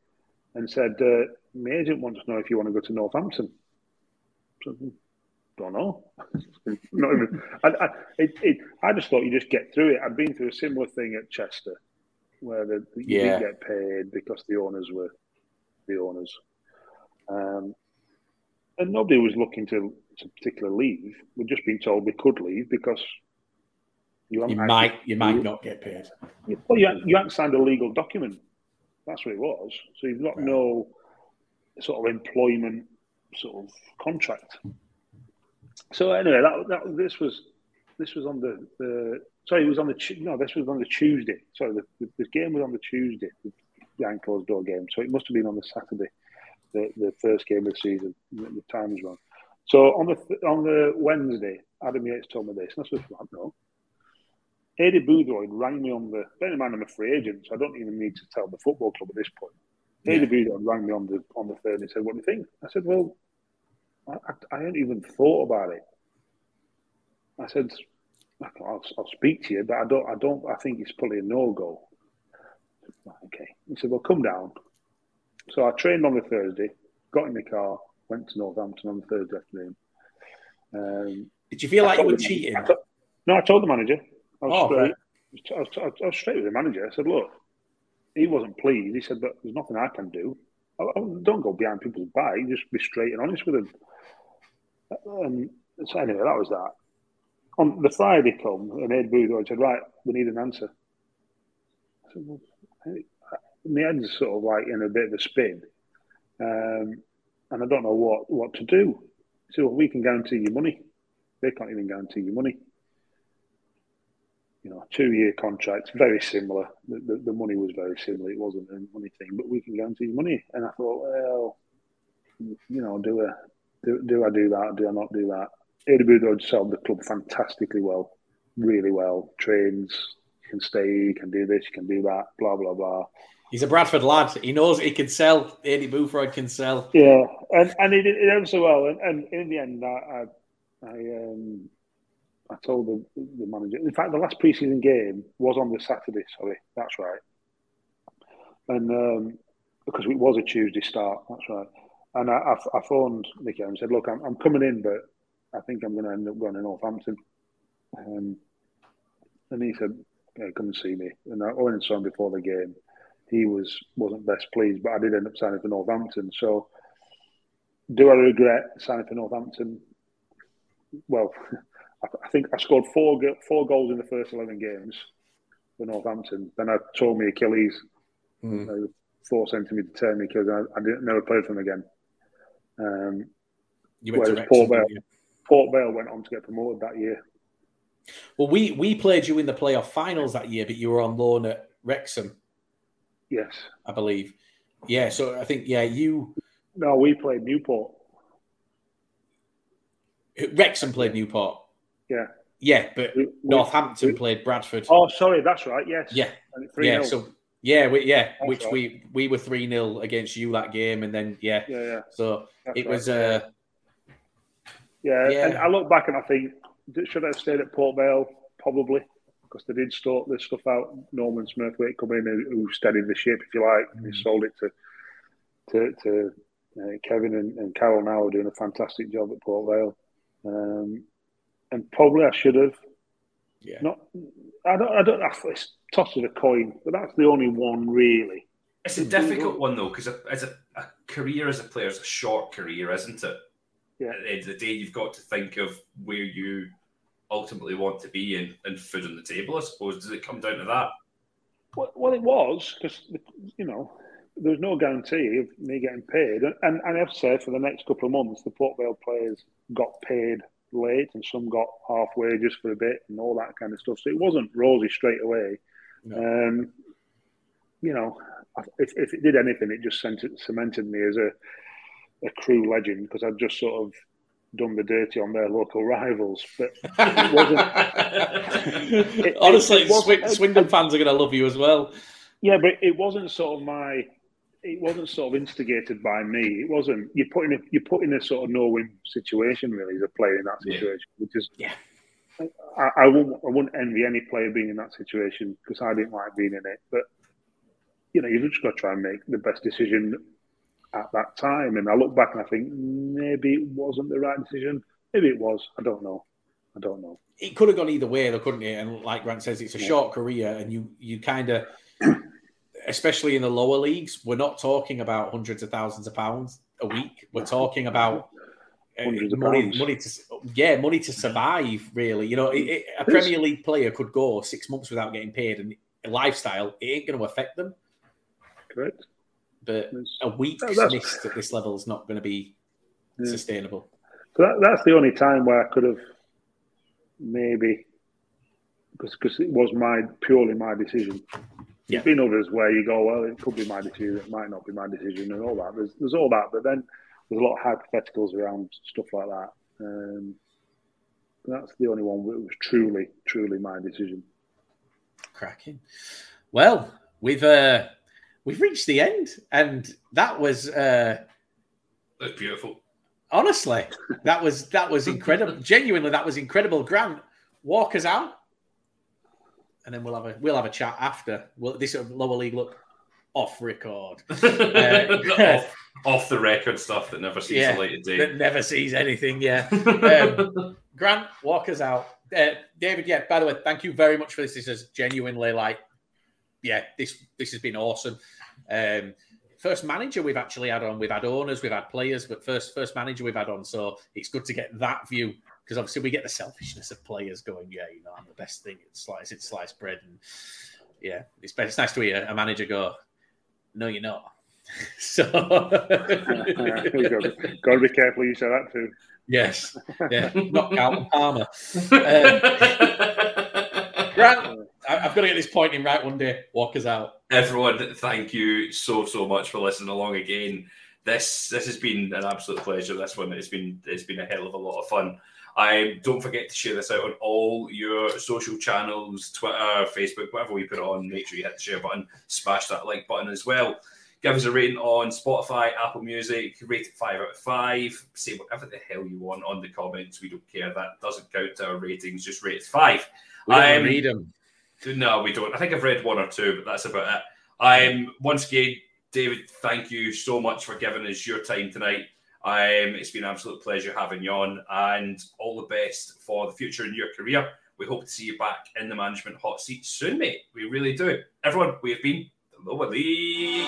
and said, uh, "My agent wants to know if you want to go to Northampton." So, don't know. Not even. I, I, it, it, I just thought you just get through it. I'd been through a similar thing at Chester, where the, the, you didn't get paid because the owners were the owners, um, and nobody was looking to, to particularly leave. We'd just been told we could leave because you, You might you might not get paid. well, you you haven't signed a legal document. That's what it was. So you've got Right. no sort of employment sort of contract. So anyway, that, that this was this was on the, the sorry, it was on the no, this was on the Tuesday. Sorry, the, the, the game was on the Tuesday, the behind closed door game. So it must have been on the Saturday, the, the first game of the season. The, the time was wrong. So on the on the Wednesday, Adam Yates told me this, and I said, "Well, no." Aidy Boothroyd rang me on the. Bear in mind, I'm a free agent, so I don't even need to tell the football club at this point. Yeah. Aidy Boothroyd rang me on the on the third and said, "What do you think?" I said, "Well, I, I, I hadn't even thought about it." I said, I'll, I'll, speak to you, but I don't, I don't, I think it's probably a no go. Okay. He said, well, come down. So I trained on the Thursday, got in the car, went to Northampton on the Thursday afternoon. Um, Did you feel like you were cheating? I no, I told the manager. I was, oh, straight, I, was, I was straight with the manager. I said, look, he wasn't pleased. He said, but there's nothing I can do. I, I don't go behind people's back. Just be straight and honest with them. And so anyway, that was that on the Friday come and Ed Boothroyd said, right, we need an answer. I said, well, my head's sort of like in a bit of a spin. Um, and I don't know what, what to do. Said, well, we can guarantee you money. They can't even guarantee you money. You know, two year contract, very similar. The, the, the, money was very similar. It wasn't a money thing, but we can guarantee you money. And I thought, well, you know, do I do, do I do that? Do I not do that? Aidy Boothroyd sold the club fantastically well, really well. Trains, you can stay, you can do this, you can do that, blah blah blah. He's a Bradford lad. He knows he can sell. Aidy Boothroyd can sell. Yeah, and and he did it ever so well. And, and in the end, I I, I, um, I told the, the manager. In fact, the last preseason game was on the Saturday. Sorry, that's right. And um, because it was a Tuesday start, that's right. And I, I, I phoned Nicky and said, "Look, I'm, I'm coming in, but I think I'm going to end up going to Northampton. Um, and he said, yeah, come and see me. And I only saw him before the game. He was wasn't best pleased, but I did end up signing for Northampton. So, do I regret signing for Northampton? Well, I think I scored four four goals in the first eleven games for Northampton. Then I tore my Achilles, mm. four centimetre tear Achilles. I, I didn't never played for them again. Um, you went whereas Port Vale, Port Vale went on to get promoted that year. Well, we we played you in the playoff finals that year, but you were on loan at Wrexham. Yes, I believe. Yeah, so I think yeah, you. No, we played Newport. Wrexham played Newport. Yeah. Yeah, but we, Northampton we, played Bradford. Oh, sorry, that's right. Yes. Yeah. Yeah. So yeah, we, yeah, that's which right. we we were three 0 against you that game, and then yeah, yeah, yeah. So that's it right. was uh yeah, yeah, and I look back and I think, should I have stayed at Port Vale? Probably, because they did sort this stuff out. Norman Smurthwaite come in, who steadied the ship, if you like, and he mm. sold it to to, to uh, Kevin and, and Carol now are doing a fantastic job at Port Vale. Um, and probably I should have. Yeah. Not. I don't. I don't. It's toss of a coin, but that's the only one really. It's a difficult one though, because as a, a career as a player is a short career, isn't it? Yeah. at the end of the day, you've got to think of where you ultimately want to be and, and food on the table, I suppose. Does it come down to that? Well, well it was because, you know, there was no guarantee of me getting paid. And, and, and I have to say, for the next couple of months, the Port Vale players got paid late and some got half wages for a bit and all that kind of stuff. So it wasn't rosy straight away. No. Um, you know, if, if it did anything, it just cemented me as a a Crewe legend because I'd just sort of done the dirty on their local rivals. But it wasn't. it, Honestly, it, it Swindon fans are going to love you as well. Yeah, but it wasn't sort of my. It wasn't sort of instigated by me. It wasn't. You're putting a, you're put in a sort of no-win situation really as a player in that situation, yeah. which is yeah. I, I wouldn't I wouldn't envy any player being in that situation because I didn't like being in it. But you know, you've just got to try and make the best decision at that time. And I look back and I think maybe it wasn't the right decision. Maybe it was. I don't know. I don't know. It could have gone either way, though, couldn't it? And like Grant says, it's a yeah. short career, and you you kind of, especially in the lower leagues, we're not talking about hundreds of thousands of pounds a week. We're talking about uh, money, money to yeah, money to survive. Really, you know, it, it, a Premier League player could go six months without getting paid, and lifestyle it ain't going to affect them. Correct but a week missed at this level is not going to be yeah. sustainable. So that, that's the only time where I could have maybe because because it was my purely my decision. Yeah. There's been others where you go, well, it could be my decision, it might not be my decision, and all that. There's there's all that, but then there's a lot of hypotheticals around stuff like that. Um, that's the only one that was truly, truly my decision. cracking. Well, we've uh, we've reached the end, and that was uh, that's beautiful. Honestly, that was that was incredible. Genuinely, that was incredible. Grant, walk us out, and then we'll have a we'll have a chat after. Well, this lower league look off record, uh, off, off, the record stuff that never sees yeah, the light of day. That never sees anything. Yeah, um, Grant, walk us out. Uh, David, yeah. By the way, thank you very much for this. This is genuinely like, yeah, this this has been awesome. Um, first manager we've actually had on. We've had owners, we've had players, but first first manager we've had on. So it's good to get that view because obviously we get the selfishness of players going, yeah, you know, I'm the best thing. It's slice, it's sliced bread, and yeah, it's it's nice to hear a manager go, no, you're not. so got, to, be careful you say that too. Yes, yeah, not Carlton Palmer. Um, Grant, I've got to get this point in right one day. Walk us out. Everyone, thank you so so much for listening along again. This this has been an absolute pleasure. This one it's been it's been a hell of a lot of fun. I don't forget to share this out on all your social channels, Twitter, Facebook, whatever we put it on. Make sure you hit the share button, smash that like button as well. Give us a rating on Spotify, Apple Music, rate it five out of five. Say whatever the hell you want on the comments. We don't care. That doesn't count to our ratings. Just rate it five. We don't um, read them. No, we don't. I think I've read one or two, but that's about it. I'm once again, David. Thank you so much for giving us your time tonight. Um, it's been an absolute pleasure having you on, and all the best for the future in your career. We hope to see you back in the management hot seat soon, mate. We really do. Everyone, we have been the Lower League.